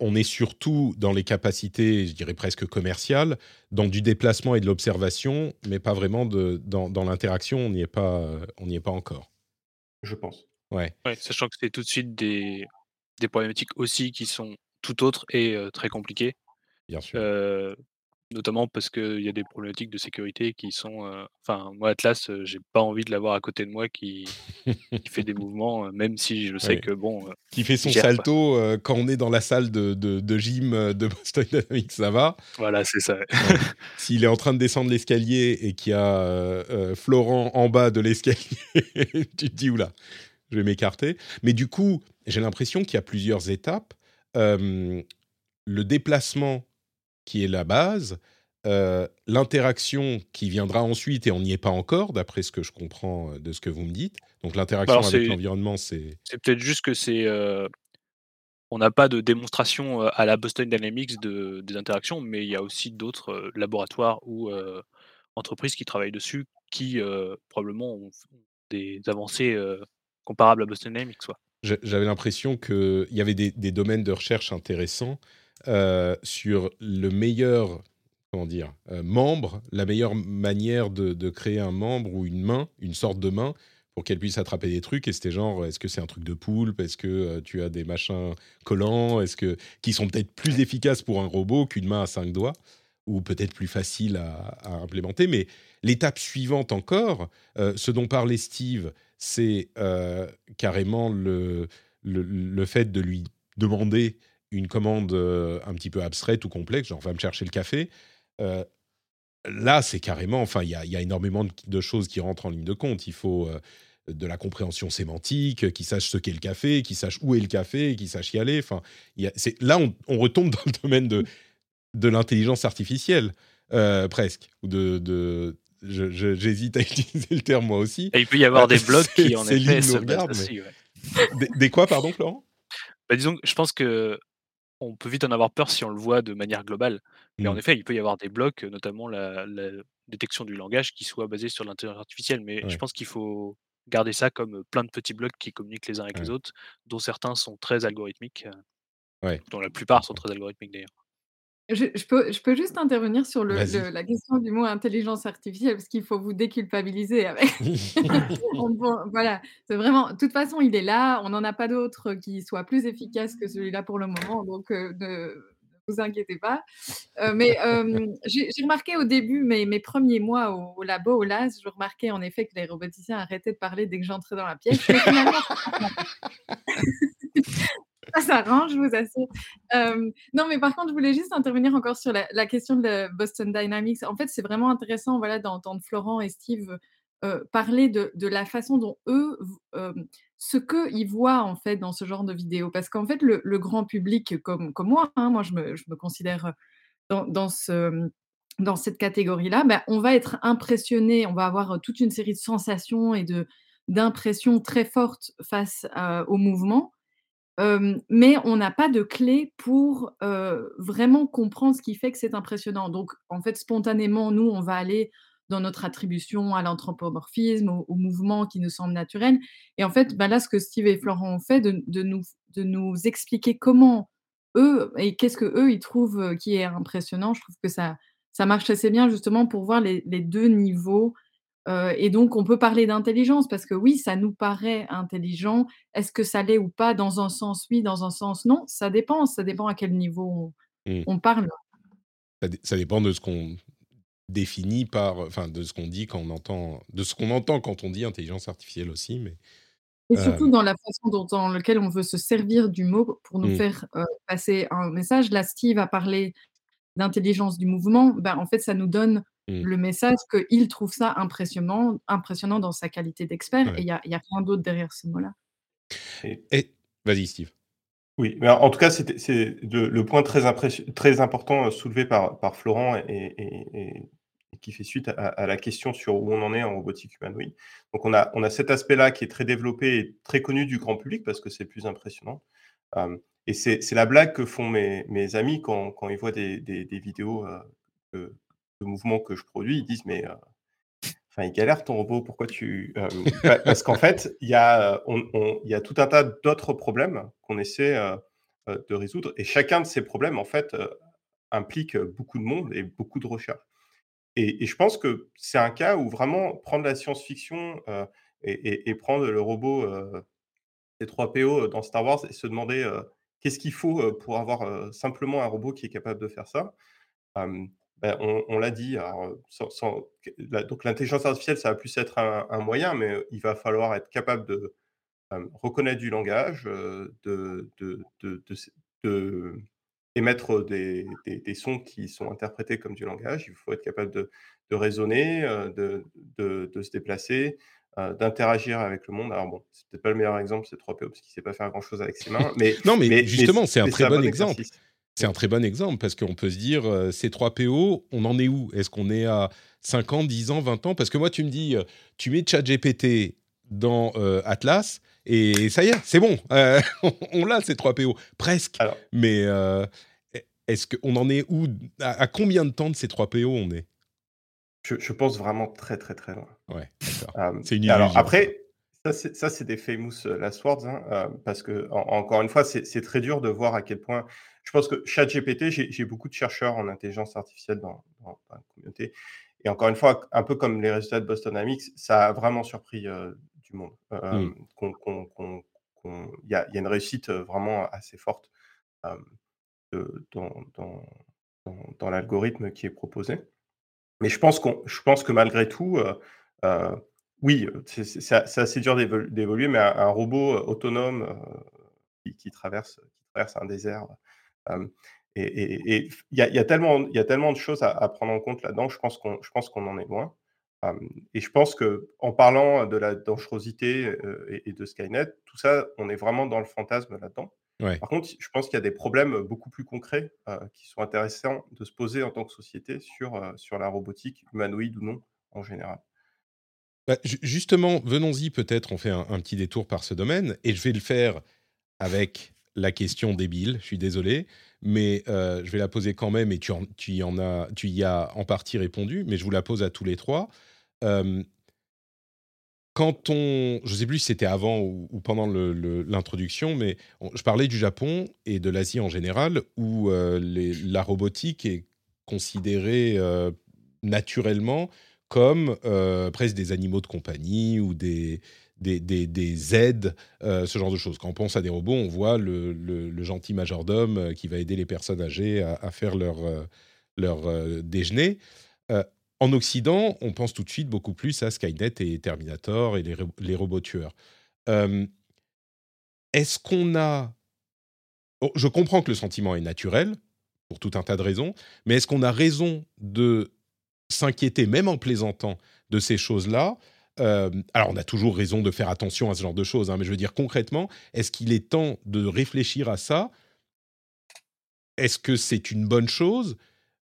on est surtout dans les capacités, je dirais presque commerciales, dans du déplacement et de l'observation, mais pas vraiment de dans dans l'interaction, on n'y est pas, heu, on n'y est pas encore. Je pense. Ouais. Ouais, sachant que c'est tout de suite des des problématiques aussi qui sont tout autres et heu, très compliquées. Bien sûr. Heu, notamment parce qu'il y a des problématiques de sécurité qui sont, heu enfin moi Atlas, heu, j'ai pas envie de l'avoir à côté de moi qui qui fait des mouvements, heu, même si je sais que bon, heu, Qui fait son salto, quand on est dans la salle de de de gym, de Boston Dynamics, ça va. Voilà, c'est ça. Ouais. S'il est en train de descendre l'escalier et qu'il y a, Florent en bas de l'escalier, tu te dis: «Ouh là, je vais m'écarter». Mais du coup, j'ai l'impression qu'il y a plusieurs étapes. Le déplacement qui est la base, heu, l'interaction qui viendra ensuite et on n'y est pas encore d'après ce que je comprends, heu, de ce que vous me dites. Donc Bah l'interaction alors avec l'environnement, c'est c'est peut-être juste que c'est, heu on n'a pas de démonstration, à la Boston Dynamics de des interactions, mais il y a aussi d'autres, laboratoires ou, entreprises qui travaillent dessus qui, probablement ont des avancées, comparables à Boston Dynamics, j'avais l'impression qu'il y avait des des domaines de recherche intéressants, heu, sur le meilleur, comment dire? Heu, membre, la meilleure manière de créer un membre ou une main, une sorte de main pour qu'elle puisse attraper des trucs et c'était genre, est-ce que c'est un truc de poulpe? Est-ce que, heu, tu as des machins collants? Est-ce que qui sont peut-être plus efficaces pour un robot qu'une main à 5 doigts? Ou peut-être plus faciles à implémenter. Mais l'étape suivante encore, ce dont parlait Steve, c'est, carrément le le fait de lui demander une commande, heu, un petit peu abstraite ou complexe, genre: «Va me chercher le café». Heu, là, c'est carrément enfin, il y a il y a énormément de choses qui rentrent en ligne de compte. Il faut, heu, de la compréhension sémantique, qu'il sache ce qu'est le café, qu'il sache où est le café, qu'il sache y aller. Enfin, y a là, on on retombe dans le domaine de de l'intelligence artificielle, presque ou de j'hésite à utiliser le terme moi aussi. Et il peut y avoir des blogs qui en effet se basent regarde, mais dessus, ouais. des des quoi, pardon, Florent? Bah, disons que je pense qu'on peut vite en avoir peur si on le voit de manière globale. Mais en Mmh. effet, il peut y avoir des blocs, notamment la la détection du langage qui soit basée sur l'intelligence artificielle. Mais je pense qu'il faut garder ça comme, plein de petits blocs qui communiquent les uns avec les autres, dont certains sont très algorithmiques, Ouais, dont la plupart sont très algorithmiques d'ailleurs. Je je peux je peux juste intervenir sur le la question du mot intelligence artificielle, parce qu'il faut vous déculpabiliser avec on bon, voilà, c'est vraiment de toute façon, il est là, on n'en a pas d'autre qui soit plus efficace que celui-là pour le moment, donc heu, ne vous inquiétez pas. Heu, mais j'ai remarqué au début, mes mes 1ers mois au au labo, au LAS, je remarquais en effet que les roboticiens arrêtaient de parler dès que j'entrais dans la pièce, ça s'arrange, je vous assure. Hem, non, mais par contre, je voulais juste intervenir encore sur la question de Boston Dynamics. En fait, c'est vraiment intéressant, voilà, d'entendre Florent et Steve, heu, parler de la façon dont eux hem, ce qu'ils voient, en fait, dans ce genre de vidéos. Parce qu'en fait, le grand public comme comme moi, hein, moi je me je me considère, dans dans ce, dans cette catégorie-là, bah, on va être impressionné, on va avoir toute une série de sensations et de d'impression très forte face au mouvement. Mais on n'a pas de clé pour vraiment comprendre ce qui fait que c'est impressionnant. Donc, en fait, spontanément, nous, on va aller dans notre attribution à l'anthropomorphisme, au, mouvement qui nous semble naturel. Et en fait, bah là, ce que Steve et Florent ont fait, de, nous, de nous expliquer comment eux, et qu'est-ce que eux, ils trouvent qui est impressionnant, je trouve que ça, ça marche assez bien justement pour voir les deux niveaux. Et donc, on peut parler d'intelligence parce que oui, ça nous paraît intelligent. Est-ce que ça l'est ou pas? Dans un sens, oui, dans un sens, non. Ça dépend. Ça dépend à quel niveau on, mmh. parle. Ça, dépend de ce qu'on définit par, enfin, de ce qu'on dit quand on entend, de ce qu'on entend quand on dit intelligence artificielle aussi, mais. Et surtout dans la façon dont, dans laquelle on veut se servir du mot pour nous mmh. faire passer un message. Là, Steve a parlé d'intelligence du mouvement. Ben, en fait, ça nous donne mmh. le message qu'il trouve ça impressionnant, impressionnant dans sa qualité d'expert. Et il n'y a, y a rien d'autre derrière ce mot-là. Et, vas-y, Steve. Oui, mais en tout cas, c'est le, point très, très important soulevé par, par Florent et, qui fait suite à, la question sur où on en est en robotique humanoïde. Donc, on a, on a cet aspect-là qui est très développé et très connu du grand public parce que c'est plus impressionnant. et c'est la blague que font mes, mes amis quand, quand, ils voient des, des, vidéos de, mouvements que je produis. Ils disent, mais Enfin, il galère ton robot. Pourquoi tu Parce qu'en fait, il y a, il y a tout un tas d'autres problèmes qu'on essaie de résoudre, et chacun de ces problèmes, en fait, implique beaucoup de monde et beaucoup de recherche. Et, je pense que c'est un cas où vraiment prendre la science-fiction euh, et, prendre le robot C3PO dans Star Wars et se demander qu'est-ce qu'il faut pour avoir simplement un robot qui est capable de faire ça. Ben, on, l'a dit, donc l'intelligence artificielle, ça va plus être un, moyen, mais il va falloir être capable de reconnaître du langage, de, de émettre des, sons qui sont interprétés comme du langage. Il faut être capable de, raisonner, euh, de, se déplacer, euh, d'interagir avec le monde. Alors bon, c'est peut-être pas le meilleur exemple, c'est 3PO, parce qu'il ne sait pas faire grand-chose avec ses mains. Mais, non, mais, justement, c'est un très bon, exemple. C'est un très bon exemple parce qu'on peut se dire, euh, ces 3PO, on en est où? Est-ce qu'on est à 5 ans, 10 ans, 20 ans? Parce que moi, tu me dis, tu mets ChatGPT dans Atlas, et ça y est, c'est bon. Euh, on l'a, ces 3 PO. Presque. Mais euh, est-ce qu'on en est où? À, combien de temps de ces 3 PO on est? Je, pense vraiment très, très, très loin. Ouais, euh, c'est une illusion. Alors, après, ça, c'est des famous last words. Hein, parce que, encore une fois, c'est très dur de voir à quel point. Je pense que ChatGPT, j'ai beaucoup de chercheurs en intelligence artificielle dans, dans, la communauté. Et encore une fois, un peu comme les résultats de Boston Dynamics, ça a vraiment surpris monde. Mmh. Il y, a une réussite vraiment assez forte dans, dans, l'algorithme qui est proposé. Mais je pense, qu'on, je pense que malgré tout, oui, c'est, assez dur d'évoluer, mais un, robot autonome qui, traverse, qui traverse un désert. et il y, a, tellement, y a tellement de choses à, à prendre en compte là-dedans, je pense qu'on, en est loin et je pense que en parlant de la dangerosité et, de Skynet, tout ça, on est vraiment dans le fantasme là-dedans. Par contre, je pense qu'il y a des problèmes beaucoup plus concrets qui sont intéressants de se poser en tant que société sur, sur la robotique, humanoïde ou non, en général. Bah, justement, venons-y peut-être, on fait un, petit détour par ce domaine, et je vais le faire avec la question débile, je suis désolé, mais je vais la poser quand même, et tu, y en as, tu y as en partie répondu, mais je vous la pose à tous les trois. Quand on, je ne sais plus si c'était avant ou, pendant l'introduction, mais je parlais du Japon et de l'Asie en général, où la robotique est considérée naturellement comme presque des animaux de compagnie ou des, des, des, aides, ce genre de choses. Quand on pense à des robots, on voit le, gentil majordome qui va aider les personnes âgées à, faire leur, leur déjeuner en Occident, on pense tout de suite beaucoup plus à Skynet et Terminator et les, robots tueurs. Est-ce qu'on a... je comprends que le sentiment est naturel, pour tout un tas de raisons, mais est-ce qu'on a raison de s'inquiéter, même en plaisantant, de ces choses-là. Alors, on a toujours raison de faire attention à ce genre de choses, hein, mais je veux dire concrètement, est-ce qu'il est temps de réfléchir à ça? Est-ce que c'est une bonne chose?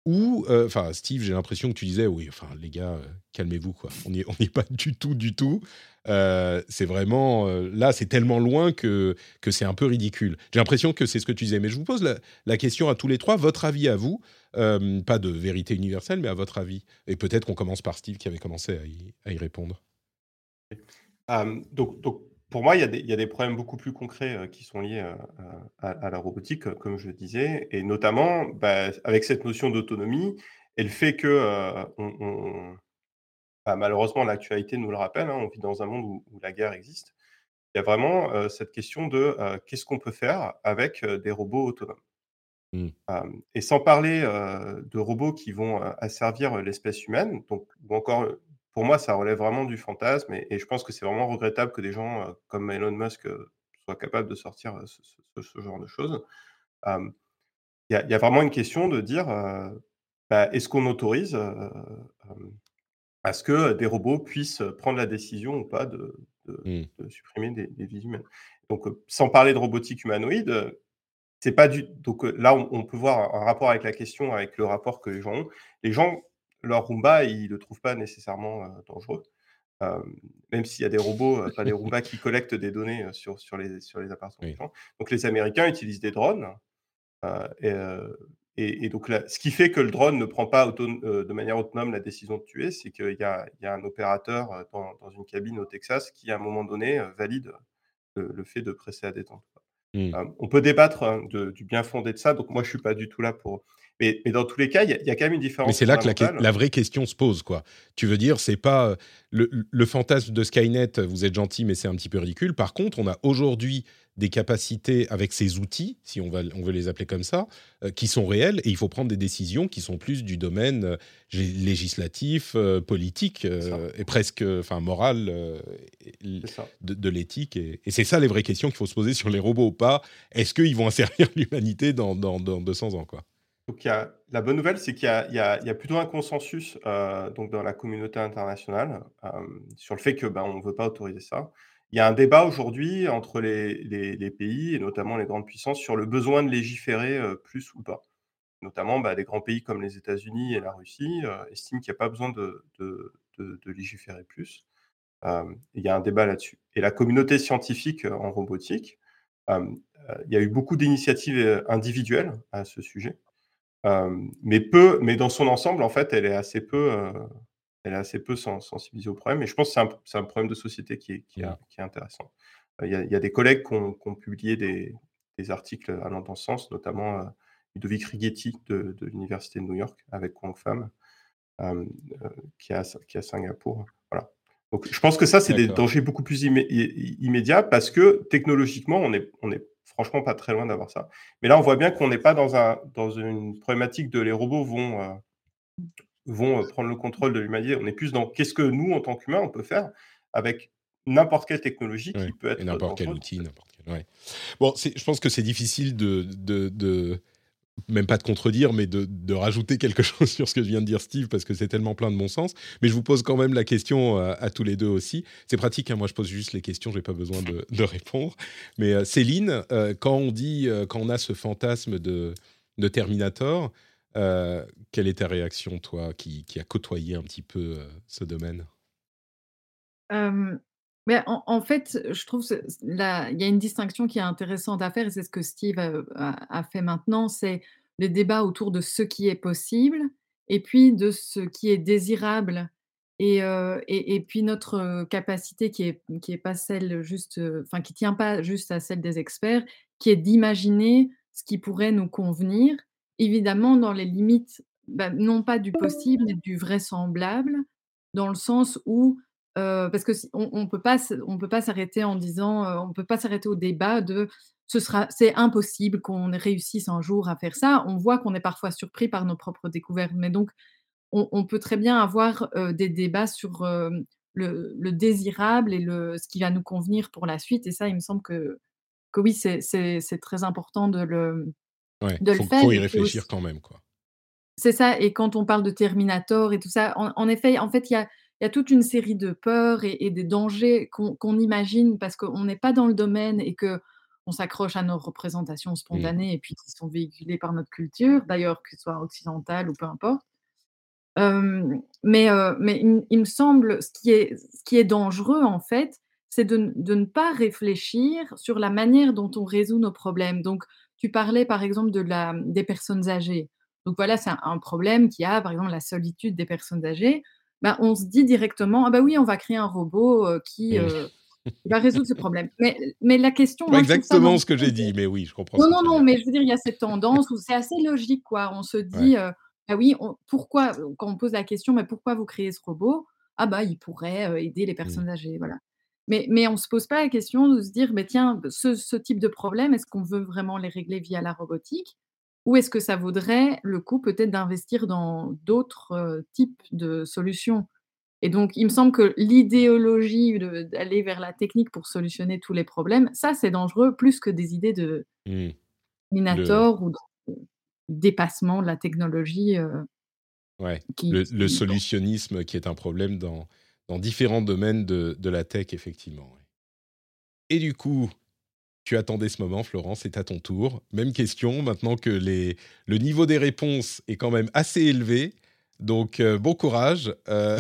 Ou, enfin, Steve, j'ai l'impression que tu disais, oui, enfin, les gars, calmez-vous, quoi. On n'y est pas du tout, du tout. c'est vraiment, là, c'est tellement loin que, que c'est un peu ridicule. J'ai l'impression que c'est ce que tu disais. Mais je vous pose la, question à tous les trois, votre avis à vous, pas de vérité universelle, mais à votre avis. Et peut-être qu'on commence par Steve qui avait commencé à y, répondre. donc, donc, pour moi, il y, a des, problèmes beaucoup plus concrets euh, qui sont liés euh, à, la robotique, comme je le disais, et notamment bah, avec cette notion d'autonomie et le fait que, euh, bah, malheureusement, l'actualité nous le rappelle, hein, on vit dans un monde où, la guerre existe. Il y a vraiment cette question de qu'est-ce qu'on peut faire avec des robots autonomes? Mmh. et sans parler de robots qui vont asservir l'espèce humaine, donc, ou encore pour moi, ça relève vraiment du fantasme et, je pense que c'est vraiment regrettable que des gens comme Elon Musk soient capables de sortir ce, genre de choses. Il y, a vraiment une question de dire bah, est-ce qu'on autorise à ce que des robots puissent prendre la décision ou pas de, mmh. supprimer des, vies humaines? Donc, sans parler de robotique humanoïde, c'est pas du. Donc là, on, on, peut voir un rapport avec la question, avec le rapport que les gens ont. Les gens leur Roomba, ils ne le trouvent pas nécessairement dangereux. même s'il y a des robots, pas des Roomba qui collectent des données sur, sur, les, sur les appartements. Donc les Américains utilisent des drones. et, donc ce qui fait que le drone ne prend pas de manière autonome la décision de tuer, c'est qu'il y, a, un opérateur dans, une cabine au Texas qui, à un moment donné, valide le, fait de presser à détente. Mmh. on peut débattre hein, du bien fondé de ça, donc moi je ne suis pas du tout là pour, mais, dans tous les cas, il y, a quand même une différence. Mais c'est là que la, vraie question se pose, quoi. Tu veux dire, c'est pas le, fantasme de Skynet. Vous êtes gentil, mais c'est un petit peu ridicule. Par contre, on a aujourd'hui des capacités avec ces outils, si on, va, on veut les appeler comme ça, euh, qui sont réelles et il faut prendre des décisions qui sont plus du domaine euh, législatif, euh, politique et presque, enfin moral de, l'éthique. Et, c'est ça les vraies questions qu'il faut se poser sur les robots ou pas. Est-ce qu'ils vont asservir l'humanité dans, dans, dans 200 ans, quoi donc, la bonne nouvelle, c'est qu'il y, a plutôt un consensus euh, donc dans la communauté internationale euh, sur le fait que ben, ne veut pas autoriser ça. Il y a un débat aujourd'hui entre les, pays et notamment les grandes puissances sur le besoin de légiférer euh, plus ou pas. Notamment, bah, des grands pays comme les États-Unis et la Russie estiment qu'il n'y a pas besoin de, légiférer plus. il y a un débat là-dessus. Et la communauté scientifique en robotique, il y a eu beaucoup d'initiatives individuelles à ce sujet mais peu, mais dans son ensemble, en fait, elle est assez peu, elle est assez peu sensibilisée au problème. Et je pense que c'est un, problème de société qui est, qui est, intéressant. Il y, a, des collègues qui ont, publié des, articles allant dans ce sens, notamment Ludovic Righetti de, l'Université de New York avec Kwang Pham, qui, est à, qui à Singapour. Voilà. Donc, je pense que ça, c'est des dangers beaucoup plus immédiats parce que technologiquement, on est, on est franchement pas très loin d'avoir ça. Mais là, on voit bien qu'on n'est pas dans, un, dans une problématique de les robots vont, euh, vont euh, prendre le contrôle de l'humanité. On est plus dans qu'est-ce que nous, en tant qu'humains, on peut faire avec n'importe quelle technologie qui peut être. N'importe quel outil, n'importe quel. Ouais. Bon, je pense que c'est difficile de, de, de même pas de contredire, mais de, rajouter quelque chose sur ce que vient de dire Steve, parce que c'est tellement plein de bon sens. Mais je vous pose quand même la question euh, à, tous les deux aussi. C'est pratique, hein, moi je pose juste les questions, j'ai pas besoin de, répondre. Mais euh, Céline, euh, quand on dit, quand on a ce fantasme de, de Terminator, quelle est ta réaction, toi, qui, qui a côtoyé un petit peu ce domaine? En, fait, je trouve il y a une distinction qui est intéressante à faire, et c'est ce que Steve a, fait maintenant, c'est le débat autour de ce qui est possible, et puis de ce qui est désirable, et, et, puis notre capacité qui est qui est pas celle juste, enfin qui tient pas juste à celle des experts, qui est d'imaginer ce qui pourrait nous convenir, évidemment dans les limites, bah, non pas du possible, mais du vraisemblable, dans le sens où parce que on, peut pas on peut pas s'arrêter en disant on peut pas s'arrêter au débat de ce sera c'est impossible qu'on réussisse un jour à faire ça. On voit qu'on est parfois surpris par nos propres découvertes, mais donc on, peut très bien avoir des débats sur le, désirable et le ce qui va nous convenir pour la suite. Et ça, il me semble que que oui, c'est très important de le de le faire. Faut y réfléchir quand même, quoi. C'est ça. Et quand on parle de Terminator et tout ça, en effet, en fait, il y a il y a toute une série de peurs et, des dangers qu'on imagine parce qu'on n'est pas dans le domaine et que on s'accroche à nos représentations spontanées et puis qui sont véhiculées par notre culture, d'ailleurs, que ce soit occidentale ou peu importe. Mais il il me semble ce qui est ce qui est dangereux, en fait, c'est de ne pas réfléchir sur la manière dont on résout nos problèmes. Donc tu parlais, par exemple, de la des personnes âgées. Donc voilà, c'est un un problème qui a, par exemple, la solitude des personnes âgées. Ben, on se dit directement: «Ah bah oui, on va créer un robot, heu, qui, qui va résoudre ce problème». Mais mais la question, Pas ça exactement ce que j'ai dit, mais oui, je comprends non, non, non, mais je veux dire, il y a cette tendance où c'est assez logique, quoi. On se Ouais. dit, heu: «Ah oui, on pourquoi?» quand on pose la question: «Mais pourquoi vous créez ce robot?» «Ah bah, il pourrait, aider les Mmh. personnes âgées», voilà. Mais mais on se pose pas la question de se dire: «Beh, tiens, ce ce type de problème, est-ce qu'on veut vraiment les régler via la robotique? Ou est-ce que ça vaudrait le coup peut-être d'investir dans d'autres, heu, types de solutions?» et donc il me semble que l'idéologie d'aller vers la technique pour solutionner tous les problèmes, ça, c'est dangereux plus que des idées de Mmh. Le minator ou de dépassement de la technologie, heu ouais, qui le solutionnisme qui est un problème dans dans différents domaines de de la tech, effectivement. Et du coup, tu attendais ce moment, Florent, c'est à ton tour. Même question, maintenant que les le niveau des réponses est quand même assez élevé, donc heu, bon courage, heu,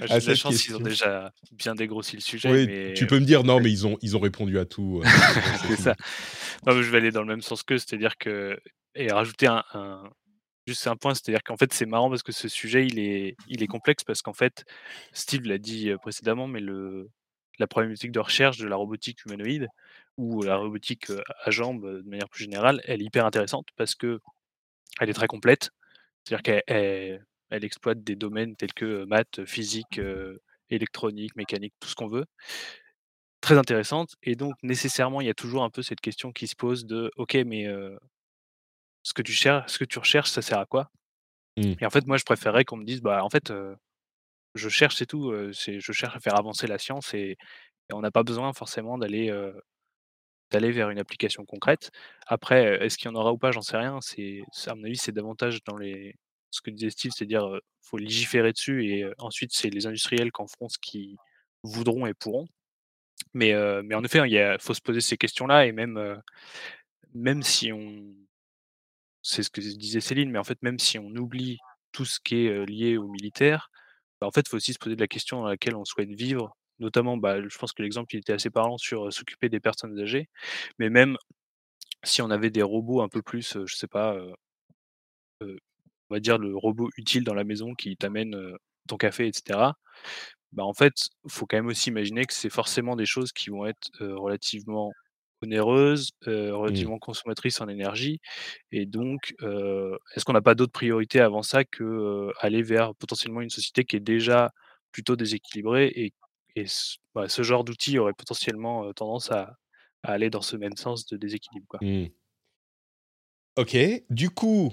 à j'ai de la chance qu'ils ont déjà bien dégrossi le sujet, Oui, tu peux me dire: «Non, ouais. mais ils ont ils ont répondu à tout, heu, c'est bon, c'est C'est ça. fini». Non, mais je vais aller dans le même sens qu'eux, c'est-à-dire que et rajouter un un juste un point, c'est-à-dire qu'en fait, c'est marrant parce que ce sujet, il est il est complexe parce qu'en fait, Steve l'a dit, précédemment, mais le la problématique de recherche de la robotique humanoïde ou la robotique, à jambes, de manière plus générale, elle est hyper intéressante parce qu'elle est très complète. C'est-à-dire qu'elle elle elle exploite des domaines tels que, maths, physique, électronique, mécanique, tout ce qu'on veut. Très intéressante et donc nécessairement, il y a toujours un peu cette question qui se pose de: «OK, mais ce que tu cher ce que tu recherches, ça sert à quoi?» Mmh. et en fait, moi, je préférerais qu'on me dise: «Bah, en fait, je cherche, c'est tout, je cherche à faire avancer la science et on n'a pas besoin forcément d'aller, vers une application concrète». Après, est-ce qu'il y en aura ou pas? J'en sais rien. C'est à mon avis, c'est davantage dans les ce que disait Steve, c'est-à-dire, heu, faut légiférer dessus et ensuite, c'est les industriels qui en feront ce qu'ils voudront et pourront. Mais en effet, hein, il faut se poser ces questions-là et même, même si on c'est ce que disait Céline, mais en fait, même si on oublie tout ce qui est, lié au militaire, bah, en fait, il faut aussi se poser de la question dans laquelle on souhaite vivre. Notamment, bah, je pense que l'exemple, il était assez parlant sur, s'occuper des personnes âgées. Mais même si on avait des robots un peu plus, je sais pas, on va dire le robot utile dans la maison qui t'amène, ton café et cetera. Bah, en fait, faut quand même aussi imaginer que c'est forcément des choses qui vont être, heu, heu, Mmh. relativement consommatrices en énergie et donc est-ce qu'on n'a pas d'autres priorités avant ça que, aller vers potentiellement une société qui est déjà plutôt déséquilibrée et et ce bah, ce genre d'outil aurait potentiellement, tendance à à aller dans ce même sens de déséquilibre, quoi? Mmh. OK, du coup,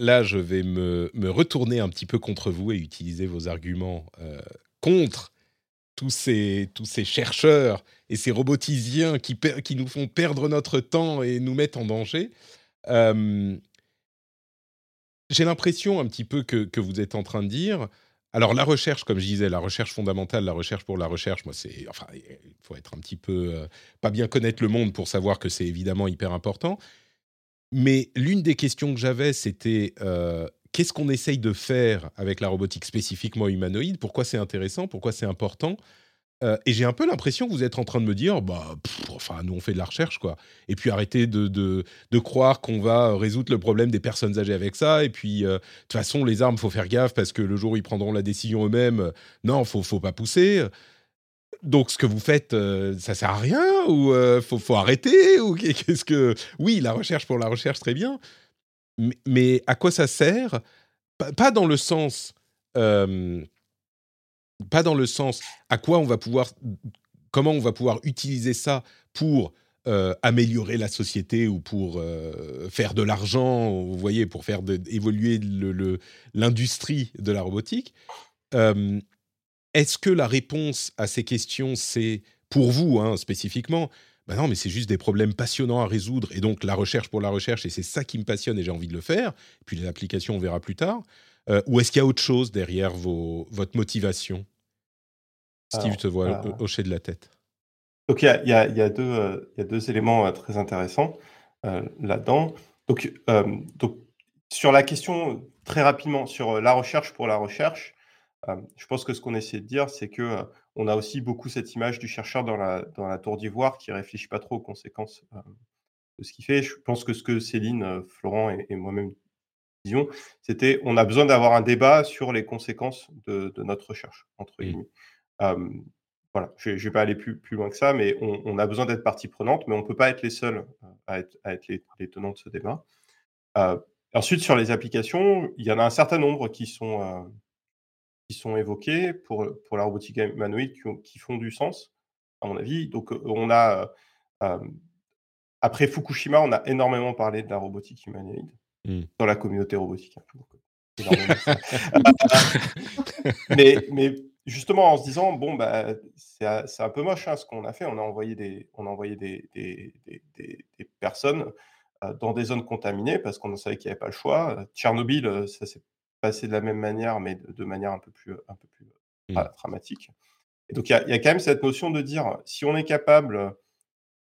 là, je vais me me retourner un petit peu contre vous et utiliser vos arguments, contre tous ces tous ces chercheurs et ces robotisiens qui qui nous font perdre notre temps et nous mettent en danger. Hem j'ai l'impression un petit peu que que vous êtes en train de dire alors la recherche, comme je disais, la recherche fondamentale, la recherche pour la recherche, moi c'est enfin, il faut être un petit peu, heu, pas bien connaître le monde pour savoir que c'est évidemment hyper important. Mais l'une des questions que j'avais, c'était, heu, qu'est-ce qu'on essaye de faire avec la robotique spécifiquement humanoïde? Pourquoi c'est intéressant? Pourquoi c'est important? Heu et j'ai un peu l'impression que vous êtes en train de me dire: «Bah, enfin, nous, on fait de la recherche, quoi et puis arrêtez de de de croire qu'on va résoudre le problème des personnes âgées avec ça et puis, heu, de toute façon, les armes, faut faire gaffe parce que le jour où ils prendront la décision eux-mêmes, heu, non, faut faut pas pousser, donc ce que vous faites, heu, ça sert à rien ou, faut faut arrêter ou qu'est qu'est-ce que oui, la recherche pour la recherche, très bien, mais à quoi ça sert? Pas dans le sens, pas dans le sens à quoi on va pouvoir comment on va pouvoir utiliser ça pour, améliorer la société ou pour, faire de l'argent, vous voyez? Pour faire évoluer l'industrie de la robotique. Est-ce que la réponse à ces questions, c'est pour vous, hein, spécifiquement: «Bah, non, mais c'est juste des problèmes passionnants à résoudre et donc la recherche pour la recherche et c'est ça qui me passionne et j'ai envie de le faire, puis les applications, on verra plus tard», heu, ou est-ce qu'il y a autre chose derrière vos votre motivation? Steve, je te vois hocher de la tête. Donc il y a, y a- y a deux, euh, y a deux éléments euh, très intéressants euh, là-dedans. Donc, euh, donc sur la question très rapidement sur euh, la recherche pour la recherche, euh, je pense que ce qu'on essaie de dire, c'est que euh, on a aussi beaucoup cette image du chercheur dans la, dans la tour d'ivoire qui réfléchit pas trop aux conséquences euh, de ce qu'il fait. Je pense que ce que Céline, euh, Florent et, et moi-même disions, c'était on a besoin d'avoir un débat sur les conséquences de, de notre recherche, entre guillemets. Euh, voilà, je ne vais pas aller plus, plus loin que ça, mais on, on a besoin d'être partie prenante, mais on ne peut pas être les seuls euh, à être, à être les, les tenants de ce débat. Euh, ensuite, sur les applications, il y en a un certain nombre qui sont, qui sont évoquées pour, pour la robotique humanoïde qui, ont- qui font du sens, à mon avis. Donc, on a, euh, après Fukushima, on a énormément parlé de la robotique humanoïde Mm. dans la communauté robotique. hein, mais, mais justement, en se disant, bon, bah, c'est un peu moche hein, ce qu'on a fait. On a envoyé des, on a envoyé des, des, des- personnes dans des zones contaminées parce qu'on savait qu'il n'y avait pas le choix. Tchernobyl, ça s'est passé de la même manière, mais de, de manière un peu plus, un peu plus euh, Mm. dra- dramatique. Et donc, il y, y a quand même cette notion de dire, si on est capable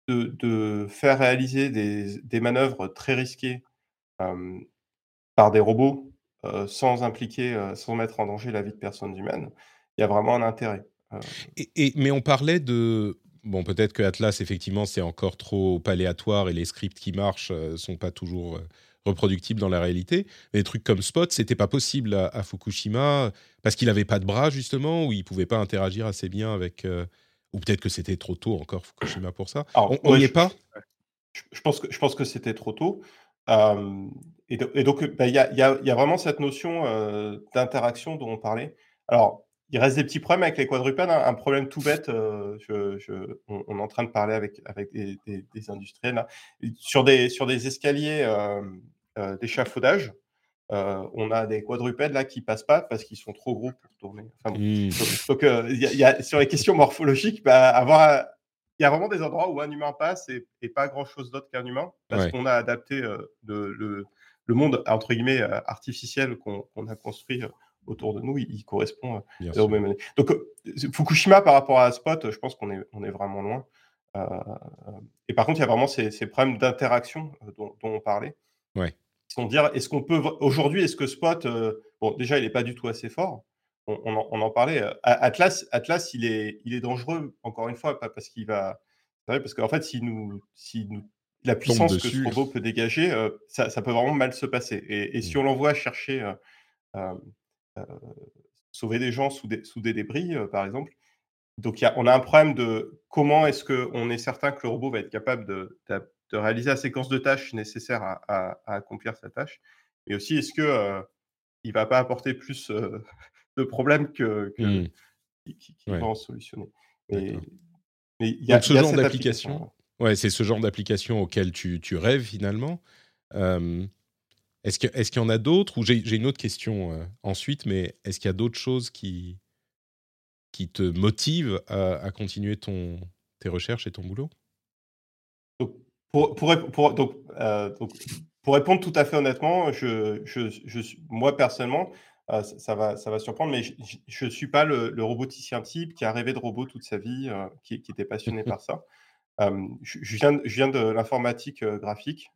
de, de faire réaliser des, des manœuvres très risquées euh, par des robots euh, sans impliquer, euh, sans mettre en danger la vie de personnes humaines, il y a vraiment un intérêt. Et, et- mais on parlait de. Bon, peut-être que Atlas, effectivement, c'est encore trop aléatoire et les scripts qui marchent ne sont pas toujours reproductibles dans la réalité. Mais des trucs comme Spot, c'était pas possible à, à Fukushima parce qu'il n'avait pas de bras, justement, ou il pouvait pas interagir assez bien avec. euh, ou peut-être que c'était trop tôt encore, Fukushima, pour ça. Alors, on ouais, n'y est pas? je, je pense que, je pense que c'était trop tôt. Euh, et, do- et donc, bah, il y, a, y a- y a vraiment cette notion euh, d'interaction dont on parlait. Alors, il reste des petits problèmes avec les quadrupèdes. hein. Un problème tout bête, euh, je- je- on, on est en train de parler avec, avec des, des- des industriels. là. Sur, des, sur des escaliers euh, d'échafaudage, euh, on a des quadrupèdes là qui passent pas parce qu'ils sont trop gros pour tourner. Enfin, bon. Donc, donc, euh, il y a- il y a- sur les questions morphologiques, bah, avoir, il y a vraiment des endroits où un humain passe et, et pas grand-chose d'autre qu'un humain, parce Ouais. qu'on a adapté euh, le, le- le monde entre guillemets euh, artificiel qu'on a construit euh, autour de nous, il, il correspond euh, aux mêmes années. Donc euh, Fukushima par rapport à Spot, je pense qu'on est, on est vraiment loin. Euh, et par contre, il y a vraiment ces, ces problèmes d'interaction euh, dont, dont on parlait. Ouais. Dire, est-ce qu'on peut aujourd'hui, est-ce que Spot, euh, bon, déjà, il n'est pas du tout assez fort. On, on en, on en parlait. euh, Atlas, Atlas, il est, il est dangereux. Encore une fois, pas parce qu'il va, parce qu'en fait, si nous, si nous, la puissance que ce robot peut dégager, euh, ça, ça peut vraiment mal se passer. Et, et si on l'envoie chercher, euh, sauver des gens sous des, sous des débris, par exemple. Donc, il y a- on a un problème de comment est-ce qu'on est certain que le robot va être capable de, de- de réaliser la séquence de tâches nécessaires à, à- à accomplir sa tâche. Mais aussi, est-ce que euh, il va pas apporter plus euh, de problèmes que, que Hmm. qui, qui- qui Ouais. va en solutionner? Mais, D'accord. mais il y a, Donc, ce il y a genre cette d'application, application. Ouais, c'est ce genre d'application auquel tu, tu rêves finalement. Euh, est-ce que- est-ce qu'il y en a d'autres? Ou j'ai j'ai une autre question euh, ensuite, mais est-ce qu'il y a d'autres choses qui, qui te motivent à, à continuer ton, tes recherches et ton boulot? Pour, pour, pour- donc, euh, donc, pour répondre tout à fait honnêtement, je, je, je moi personnellement, euh, ça, ça va, ça va surprendre, mais je ne suis pas le, le roboticien type qui a rêvé de robot toute sa vie, euh, qui, qui était passionné par ça. Je, je viens, je viens de l'informatique graphique.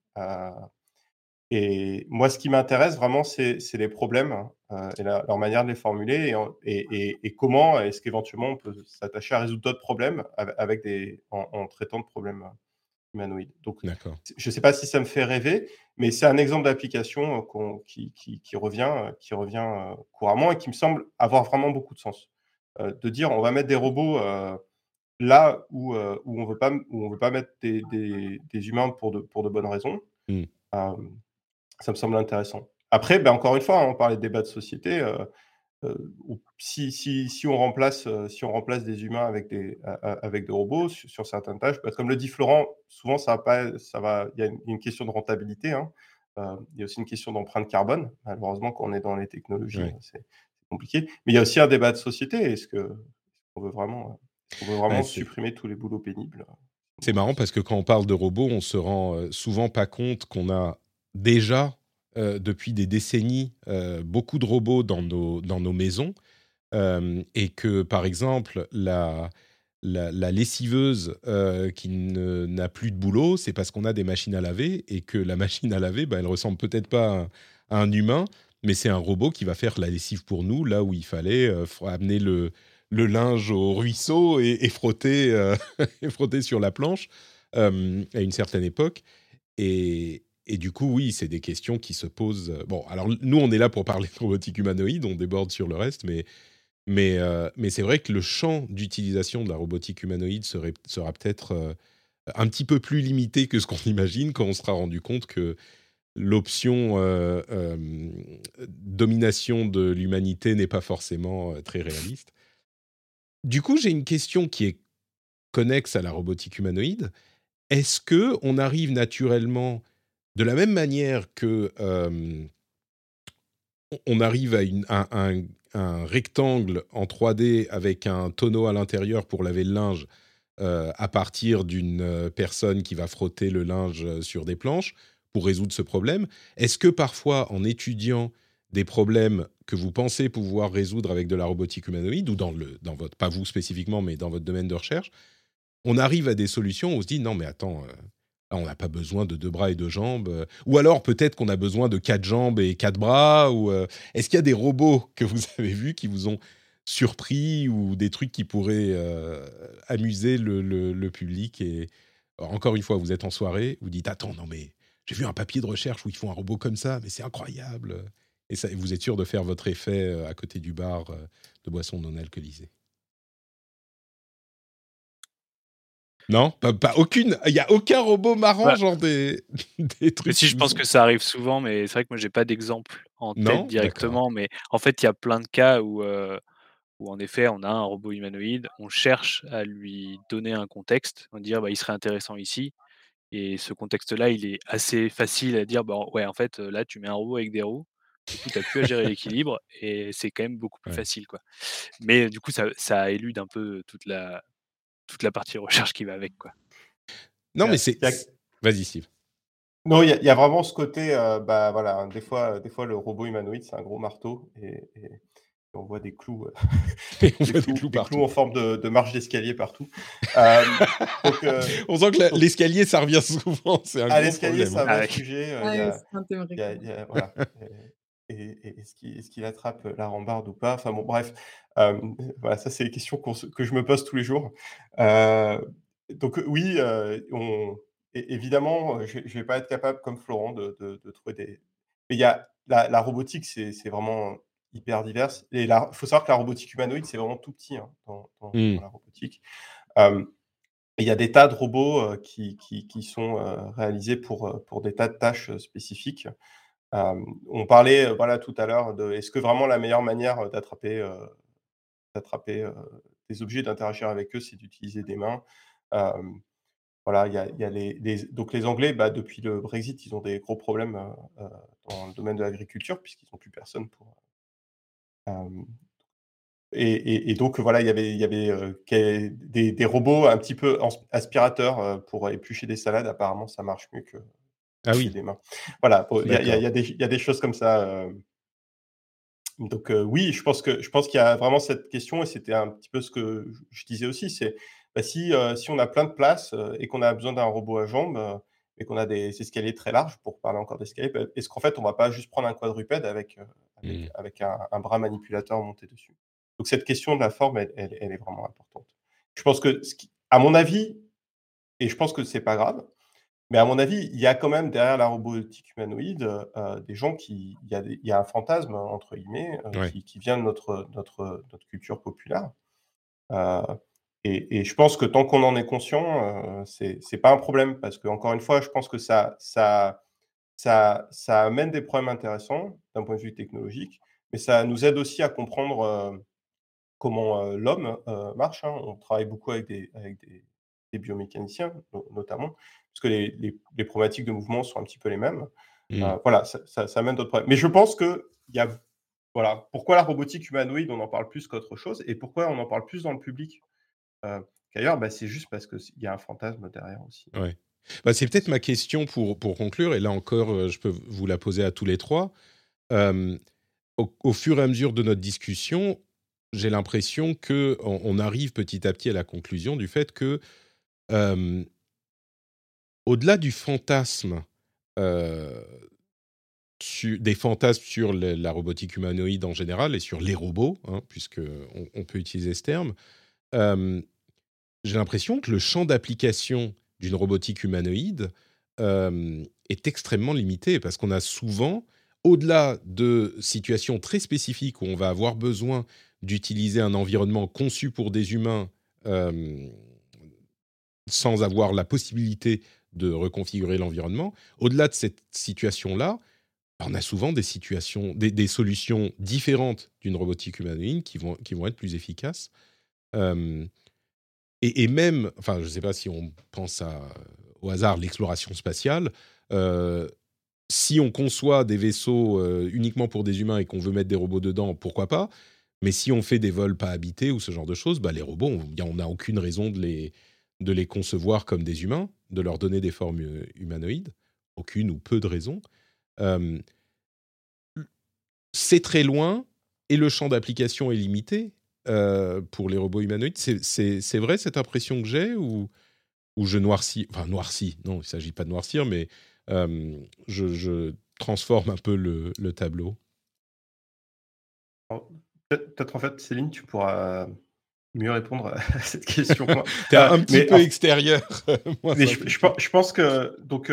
et moi, ce qui m'intéresse vraiment, c'est les problèmes euh, et la- leur manière de les formuler et, et, et- et comment est-ce qu'éventuellement on peut s'attacher à résoudre d'autres problèmes avec, avec des, en, en traitant de problèmes humanoïdes. Donc, je ne sais pas si ça me fait rêver, mais c'est un exemple d'application euh, qui, qui- qui revient, euh, qui revient euh, couramment et qui me semble avoir vraiment beaucoup de sens. Euh, de dire on va mettre des robots euh, là où, euh, où on veut pas, où on veut pas mettre des, des- des humains pour de, pour de bonnes raisons. Mm. Euh, ça me semble intéressant. Après, ben, encore une fois, on parlait de débat de société. Euh, si, si, si, on remplace, euh, si on remplace des humains avec des, avec robots sur, sur certaines tâches, bah, comme le dit Florent, souvent ça va pas, ça va, il y a une, une question de rentabilité. hein. Euh, il y a aussi une question d'empreinte carbone. Malheureusement, quand on est dans les technologies, c'est compliqué. Mais il y a aussi un débat de société. Est-ce que on veut vraiment, on veut vraiment Ouais, c'est- supprimer tous les boulots pénibles C'est marrant parce que quand on parle de robots, on se rend souvent pas compte qu'on a déjà, euh, depuis des décennies, euh, beaucoup de robots dans nos, dans nos maisons. Euh, et que, par exemple, la, la, lessiveuse qui n'a plus de boulot, c'est parce qu'on a des machines à laver et que la machine à laver, bah, elle ressemble peut-être pas à, un humain, mais c'est un robot qui va faire la lessive pour nous là où il fallait amener le, le, linge au ruisseau et, frotter, frotter sur la planche à une certaine époque. Et, et du coup, oui, c'est des questions qui se posent. Bon, alors nous, on est là pour parler de robotique humanoïde, on déborde sur le reste, mais, mais, euh, mais c'est vrai que le champ d'utilisation de la robotique humanoïde sera peut-être euh, un petit peu plus limité que ce qu'on imagine quand on sera rendu compte que l'option euh, domination de l'humanité n'est pas forcément très réaliste. Du coup, j'ai une question qui est connexe à la robotique humanoïde. Est-ce que on arrive naturellement de la même manière que euh, on arrive à, un, rectangle en 3D avec un tonneau à l'intérieur pour laver le linge euh, à partir d'une euh, personne qui va frotter le linge sur des planches pour résoudre ce problème, est-ce que parfois en étudiant des problèmes que vous pensez pouvoir résoudre avec de la robotique humanoïde ou dans le dans votre pas vous spécifiquement mais dans votre domaine de recherche, on arrive à des solutions on se dit non mais attends on n'a pas besoin de deux bras et deux jambes. Euh, ou alors peut-être qu'on a besoin de quatre jambes et quatre bras. Ou euh, est-ce qu'il y a des robots que vous avez vus qui vous ont surpris ou des trucs qui pourraient euh, amuser le, public Et encore une fois, vous êtes en soirée, vous dites attends non mais j'ai vu un papier de recherche où ils font un robot comme ça, mais c'est incroyable. Et ça, vous êtes sûr de faire votre effet à côté du bar de boissons non alcoolisées. Non, pas, aucune. Il y a aucun robot marrant, bah, genre des, des trucs. Si, je pense que ça arrive souvent, mais c'est vrai que moi j'ai pas d'exemple en tête directement. Mais en fait, il y a plein de cas où, euh, où en effet, on a un robot humanoïde, on cherche à lui donner un contexte, on dire bah, il serait intéressant ici. Et ce contexte-là, il est assez facile à dire bah, ouais, en fait, là, tu mets un robot avec des roues. Du coup, tu n'as plus à gérer l'équilibre et c'est quand même beaucoup plus facile. Quoi. Mais du coup, ça, ça élude un peu toute la, toute la partie recherche qui va avec. Quoi. Non, mais c'est. Vas-y, Steve. Non, il y, a vraiment ce côté, euh, bah voilà, des fois, des fois le robot humanoïde, c'est un gros marteau et, on voit des clous, des, clous, en forme de, marche d'escalier partout. Euh, euh, on sent que l'escalier, ça revient souvent. C'est un ah, l'escalier, c'est un hein. sujet. Et, est-ce qu'il attrape la rambarde ou pas Enfin bon, bref, voilà, ça c'est les questions que je me pose tous les jours. donc oui, on, évidemment, je ne vais pas être capable, comme Florent, de, trouver des... Mais il y a la, robotique, c'est vraiment hyper divers. Et il faut savoir que la robotique humanoïde, c'est vraiment tout petit hein, dans, mmh. la robotique. il y a des tas de robots qui, qui, sont réalisés pour, pour des tas de tâches spécifiques on parlait voilà, tout à l'heure de est-ce que vraiment la meilleure manière d'attraper d'attraper des objets, d'interagir avec eux, c'est d'utiliser des mains? voilà, il y a, les, donc les Anglais, bah, depuis le Brexit, ils ont des gros problèmes dans le domaine de l'agriculture puisqu'ils n'ont plus personne pour. Et, donc voilà, il y avait, il y avait des, robots un petit peu aspirateurs pour éplucher des salades. Apparemment, ça marche mieux que ah oui. des mains. Voilà, il y, a des choses comme ça. Donc oui, je pense que je pense qu'il y a vraiment cette question et c'était un petit peu ce que je disais aussi, c'est bah, si, si on a plein de place et qu'on a besoin d'un robot à jambes et qu'on a des escaliers très larges pour parler encore d'escaliers, bah, est-ce qu'en fait on va pas juste prendre un quadrupède avec avec, mmh. un, bras manipulateur monté dessus? Donc cette question de la forme, elle, elle, est vraiment importante. Je pense que, ce à mon avis, et je pense que c'est pas grave, mais à mon avis, il y a quand même derrière la robotique humanoïde euh, des gens qui. Il y, a il y, a un fantasme, entre guillemets, euh, qui, vient de notre, notre, notre culture populaire. Euh, et, et, je pense que tant qu'on en est conscient, c'est n'est pas un problème. Parce que, encore une fois, je pense que ça, ça, ça, ça amène des problèmes intéressants d'un point de vue technologique, mais ça nous aide aussi à comprendre comment l'homme marche. Hein. On travaille beaucoup avec des, avec des, des biomécaniciens, notamment parce que les, les, problématiques de mouvement sont un petit peu les mêmes. Mmh. Euh, voilà, ça, ça, amène d'autres problèmes. Mais je pense que il y a, voilà, pourquoi la robotique humanoïde, on en parle plus qu'autre chose, et pourquoi on en parle plus dans le public euh, qu'ailleurs, bah, c'est juste parce qu'il y a un fantasme derrière aussi. Ouais. Bah, c'est peut-être ma question pour, pour conclure, et là encore, euh, je peux vous la poser à tous les trois. au, au, fur et à mesure de notre discussion, j'ai l'impression que on, arrive petit à petit à la conclusion du fait que au-delà du fantasme des fantasmes sur la robotique humanoïde en général et sur les robots, hein, puisque on, peut utiliser ce terme, j'ai l'impression que le champ d'application d'une robotique humanoïde est extrêmement limité parce qu'on a souvent, au-delà de situations très spécifiques où on va avoir besoin d'utiliser un environnement conçu pour des humains sans avoir la possibilité de reconfigurer l'environnement, au-delà de cette situation-là, on a souvent des situations, des, solutions différentes d'une robotique humanoïde qui vont, qui vont être plus efficaces. et, même, enfin, je ne sais pas si on pense au hasard l'exploration spatiale. si on conçoit des vaisseaux uniquement pour des humains et qu'on veut mettre des robots dedans, pourquoi pas? Mais si on fait des vols pas habités ou ce genre de choses, bah, les robots, on n'a aucune raison de les, de les concevoir comme des humains, de leur donner des formes humanoïdes. Aucune ou peu de raisons c'est très loin et le champ d'application est limité pour les robots humanoïdes. C'est vrai cette impression que j'ai ou, ou je noircis Enfin, noircis, non, il ne s'agit pas de noircir, mais je, transforme un peu le, tableau. Peut-être en fait, Céline, tu pourras mieux répondre à cette question. tu es un petit peu extérieur. mais je, pense que donc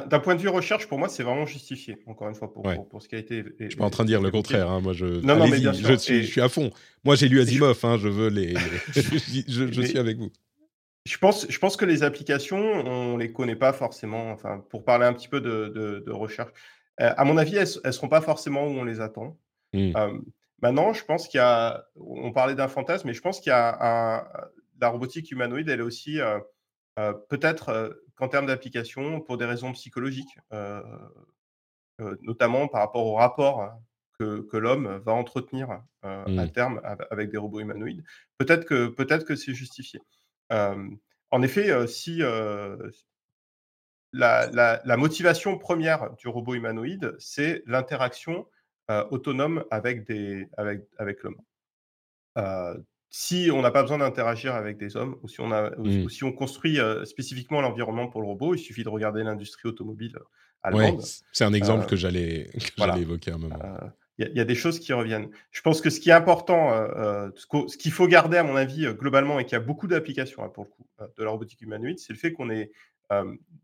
d'un point de vue recherche, pour moi, c'est vraiment justifié, encore une fois, pour, pour, ce qui a été. Je suis pas en train de dire le contraire. Hein, moi, je, non, non, mais bien sûr. Je, suis, je, suis, à fond. Moi, j'ai lu Asimov. Hein, je veux les. je, suis avec vous. Je pense, je pense que les applications, on les connaît pas forcément. Enfin, pour parler un petit peu de, de, recherche, euh, à mon avis, elles, ne seront pas forcément où on les attend. Mmh. Maintenant, je pense qu'il y a. On parlait d'un fantasme, mais je pense qu'il y a un, la robotique humanoïde, elle est aussi. Euh, euh, peut-être euh, qu'en termes d'application, pour des raisons psychologiques, notamment par rapport au rapport que, que l'homme va entretenir à mmh. terme avec des robots humanoïdes, peut-être que, c'est justifié. en effet, si la, la, motivation première du robot humanoïde, c'est l'interaction autonome avec, des, avec, avec l'homme si on n'a pas besoin d'interagir avec des hommes, ou si on, a, mmh. si on construit euh, spécifiquement l'environnement pour le robot, il suffit de regarder l'industrie automobile euh, allemande. c'est un exemple euh, que j'allais évoquer à un moment. Il y, a des choses qui reviennent. Je pense que ce qui est important, ce qu'il faut garder, à mon avis, globalement, et qu'il y a beaucoup d'applications hein, pour le coup de la robotique humanoïde, c'est le fait qu'on ait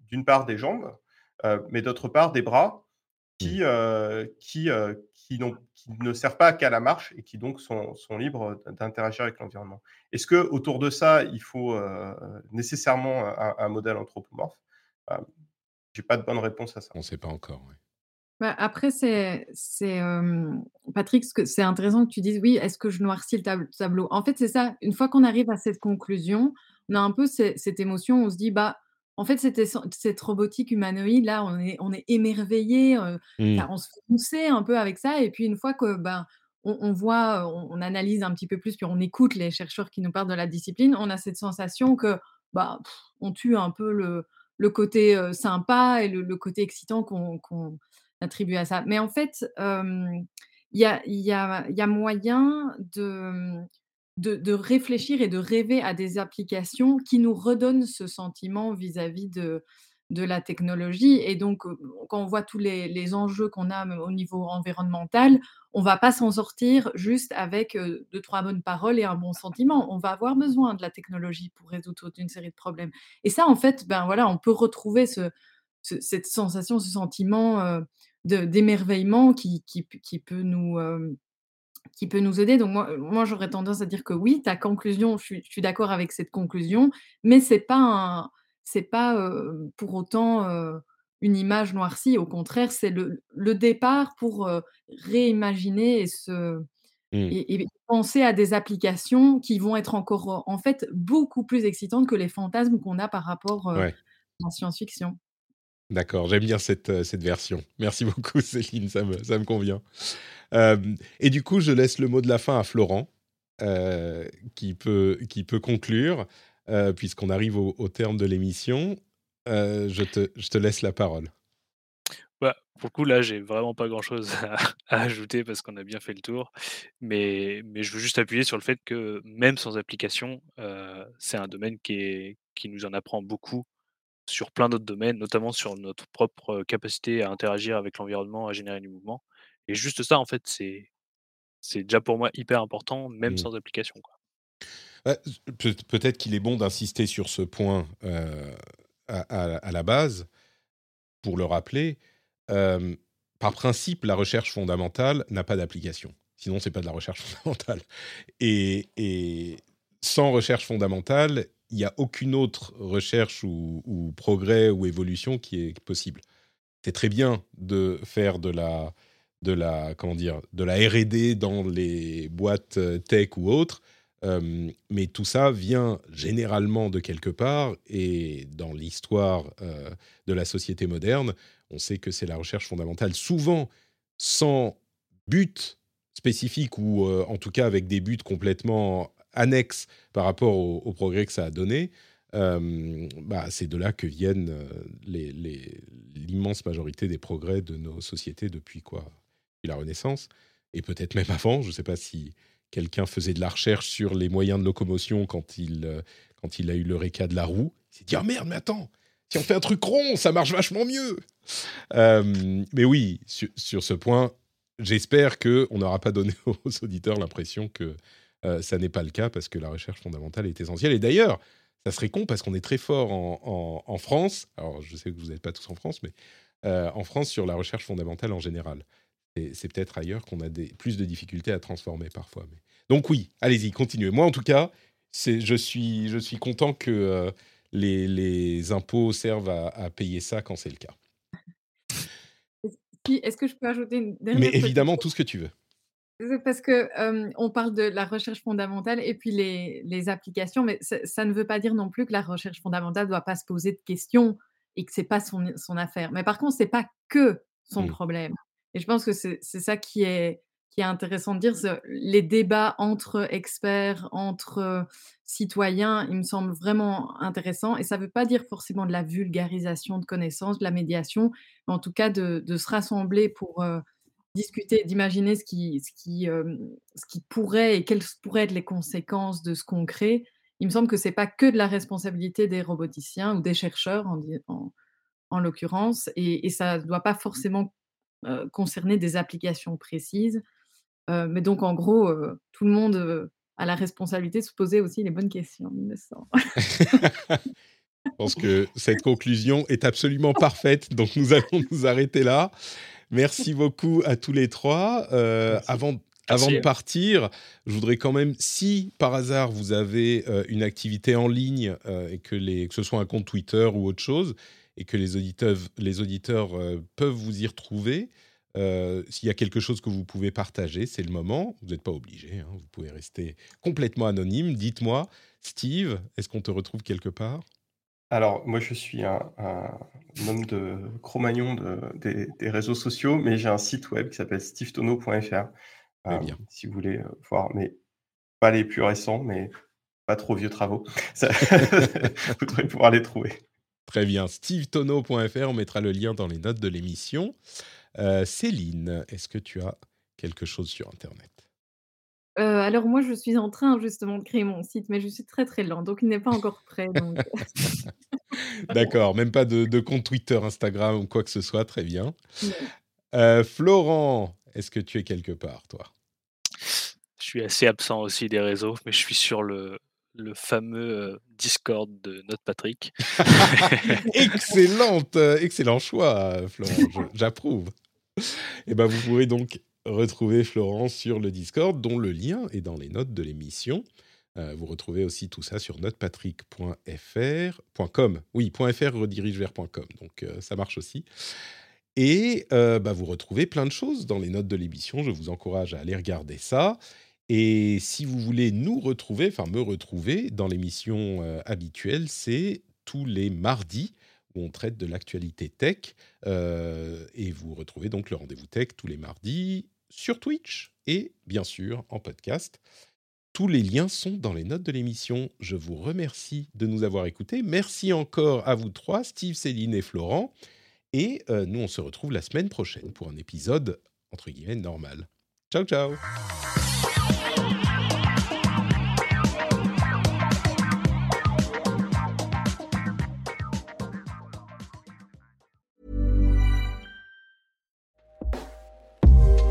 d'une part des jambes, mais d'autre part des bras qui, mmh. qui, qui, ne servent pas qu'à la marche et qui donc sont, libres d'interagir avec l'environnement. Est-ce que autour de ça, il faut euh, nécessairement un, modèle anthropomorphe? Bah, Je n'ai pas de bonne réponse à ça. On ne sait pas encore. Bah, après, c'est, c'est Patrick, c'est intéressant que tu dises oui, est-ce que je noircis le tableau? En fait, c'est ça. Une fois qu'on arrive à cette conclusion, on a un peu cette émotion, on se dit bah en fait, c'était cette robotique humanoïde, là, on est, on est émerveillé, mmh. on se fait un peu avec ça. Et puis, une fois que ben, on, voit, on, analyse un petit peu plus, puis on écoute les chercheurs qui nous parlent de la discipline, on a cette sensation que bah, on tue un peu le, le côté sympa et le, côté excitant qu'on attribue à ça. Mais en fait, il y, a, y, a, y, a, moyen de de, réfléchir et de rêver à des applications qui nous redonnent ce sentiment vis-à-vis de, de la technologie. Et donc, quand on voit tous les, enjeux qu'on a au niveau environnemental, on va pas s'en sortir juste avec deux, trois bonnes paroles et un bon sentiment. On va avoir besoin de la technologie pour résoudre toute une série de problèmes. Et ça, en fait, ben voilà, on peut retrouver ce, cette sensation, ce sentiment d'émerveillement qui, qui, peut nous, qui peut nous aider. Donc moi, moi j'aurais tendance à dire que oui, ta conclusion, je suis, d'accord avec cette conclusion, mais c'est pas c'est pas pour autant une image noircie. Au contraire, c'est le, le, départ pour réimaginer et se mmh. et, penser à des applications qui vont être encore en fait beaucoup plus excitantes que les fantasmes qu'on a par rapport à la science-fiction. D'accord, j'aime bien cette, cette version. Merci beaucoup Céline, ça me, ça me convient. Euh, et du coup, je laisse le mot de la fin à Florent, euh, qui, peut, qui peut conclure, euh, puisqu'on arrive au, terme de l'émission. je, te, je te laisse la parole. Bah, pour le coup, là, j'ai vraiment pas grand-chose à à ajouter parce qu'on a bien fait le tour. Mais mais je veux juste appuyer sur le fait que même sans application, c'est un domaine qui est qui nous en apprend beaucoup sur plein d'autres domaines, notamment sur notre propre capacité à interagir avec l'environnement, à générer du mouvement. Et juste ça, en fait, c'est c'est déjà pour moi hyper important, même Mmh. sans application, peut-être qu'il est bon d'insister sur ce point, à à à la base, pour le rappeler. Par principe, la recherche fondamentale n'a pas d'application. Sinon, c'est pas de la recherche fondamentale. Et et sans recherche fondamentale, il y a aucune autre recherche ou ou progrès ou évolution qui est possible. C'est très bien de faire de la de la comment dire? De la R&D dans les boîtes, heu, tech ou autres, hem, mais tout ça vient généralement de quelque part et dans l'histoire, heu, de la société moderne, on sait que c'est la recherche fondamentale, souvent sans but spécifique ou, en tout cas avec des buts complètement annexes par rapport au progrès que ça a donné. Bah, c'est de là que viennent, l'immense majorité des progrès de nos sociétés depuis quoi? La Renaissance et peut-être même avant. Je sais pas si quelqu'un faisait de la recherche sur les moyens de locomotion quand il, heu, quand il a eu l'eureka de la roue. Il s'est dit: «Ah merde, mais attends, si on fait un truc rond, ça marche vachement mieux!» hem, mais oui, sur ce point, j'espère qu'on n'aura pas donné aux auditeurs l'impression que, heu, ça n'est pas le cas parce que la recherche fondamentale est essentielle et d'ailleurs, ça serait con parce qu'on est très fort en France. Alors je sais que vous n'êtes pas tous en France, mais, heu, en France sur la recherche fondamentale en général. C'est peut-être ailleurs qu'on a des plus de difficultés à transformer parfois, mais donc oui, allez-y, continuez. Moi en tout cas, je suis je suis content que, heu, les les impôts servent à à payer ça quand c'est le cas. Est-ce que je peux ajouter une Mais dernière petite évidemment, tout ce que tu veux. Parce que, hem, on parle de la recherche fondamentale et puis les les applications, mais ça ne veut pas dire non plus que la recherche fondamentale doit pas se poser de questions et que c'est pas son son affaire. Mais par contre, c'est pas que son Mmh. problème et je pense que c'est ça qui est qui est intéressant de dire, ce les débats entre experts, entre citoyens, ils me semblent vraiment intéressants et ça veut pas dire forcément de la vulgarisation de connaissances, de la médiation, mais en tout cas de de se rassembler pour, discuter, d'imaginer ce qui ce qui, ce qui pourrait et quelles pourraient être les conséquences de ce qu'on crée. Il me semble que c'est pas que de la responsabilité des roboticiens ou des chercheurs en en en l'occurrence et et ça doit pas forcément, heu, concerner des applications précises. Heu, mais donc en gros, heu, tout le monde, a la responsabilité de se poser aussi les bonnes questions, il me semble. Je pense que cette conclusion est absolument parfaite, donc nous allons nous arrêter là. Merci beaucoup à tous les 3. Heu, Merci. avant avant de partir, je voudrais quand même, si par hasard vous avez, une activité en ligne, et que les que ce soit un compte Twitter ou autre chose et que les auditeurs, heu, peuvent vous y retrouver, heu, s'il y a quelque chose que vous pouvez partager, c'est le moment. Vous n'êtes pas obligés, hein, vous pouvez rester complètement anonyme. Dites-moi, Steve, est-ce qu'on te retrouve quelque part? Alors, moi, je suis un un homme de Cro-Magnon de des des réseaux sociaux, mais j'ai un site web qui s'appelle stevetono.fr, hem, bien. si vous voulez, heu, voir mais pas les plus récents, mais pas trop vieux travaux. Ça vous devrez pouvoir les trouver. Très bien, stevetono.fr, on mettra le lien dans les notes de l'émission. Heu, Céline, est-ce que tu as quelque chose sur internet? Heu, alors moi, je suis en train justement de créer mon site, mais je suis très, très lente, donc il n'est pas encore prêt, donc. D'accord, même pas de de compte Twitter, Instagram ou quoi que ce soit, très bien. Heu, Florent, est-ce que tu es quelque part, toi? Je suis assez absent aussi des réseaux, mais je suis sur le le fameux, heu, Discord de Note Patrick. Excellente, heu, excellent choix, Florent, j'approuve. Et bah, vous pourrez donc retrouver Florent sur le Discord, dont le lien est dans les notes de l'émission. Heu, vous retrouvez aussi tout ça sur notepatrick.fr point .com. Oui, .fr redirige vers .com, donc ça marche aussi. Et bah, vous retrouvez plein de choses dans les notes de l'émission. Je vous encourage à aller regarder ça. Et si vous voulez nous retrouver, enfin me retrouver dans l'émission, heu, habituelle, c'est tous les mardis où on traite de l'actualité tech. Heu et vous retrouvez donc le rendez-vous tech tous les mardis sur Twitch et bien sûr en podcast. Tous les liens sont dans les notes de l'émission. Je vous remercie de nous avoir écoutés. Merci encore à vous 3, Steve, Céline et Florent Et euh, nous, on se retrouve la semaine prochaine pour un épisode, entre guillemets, normal. Ciao, ciao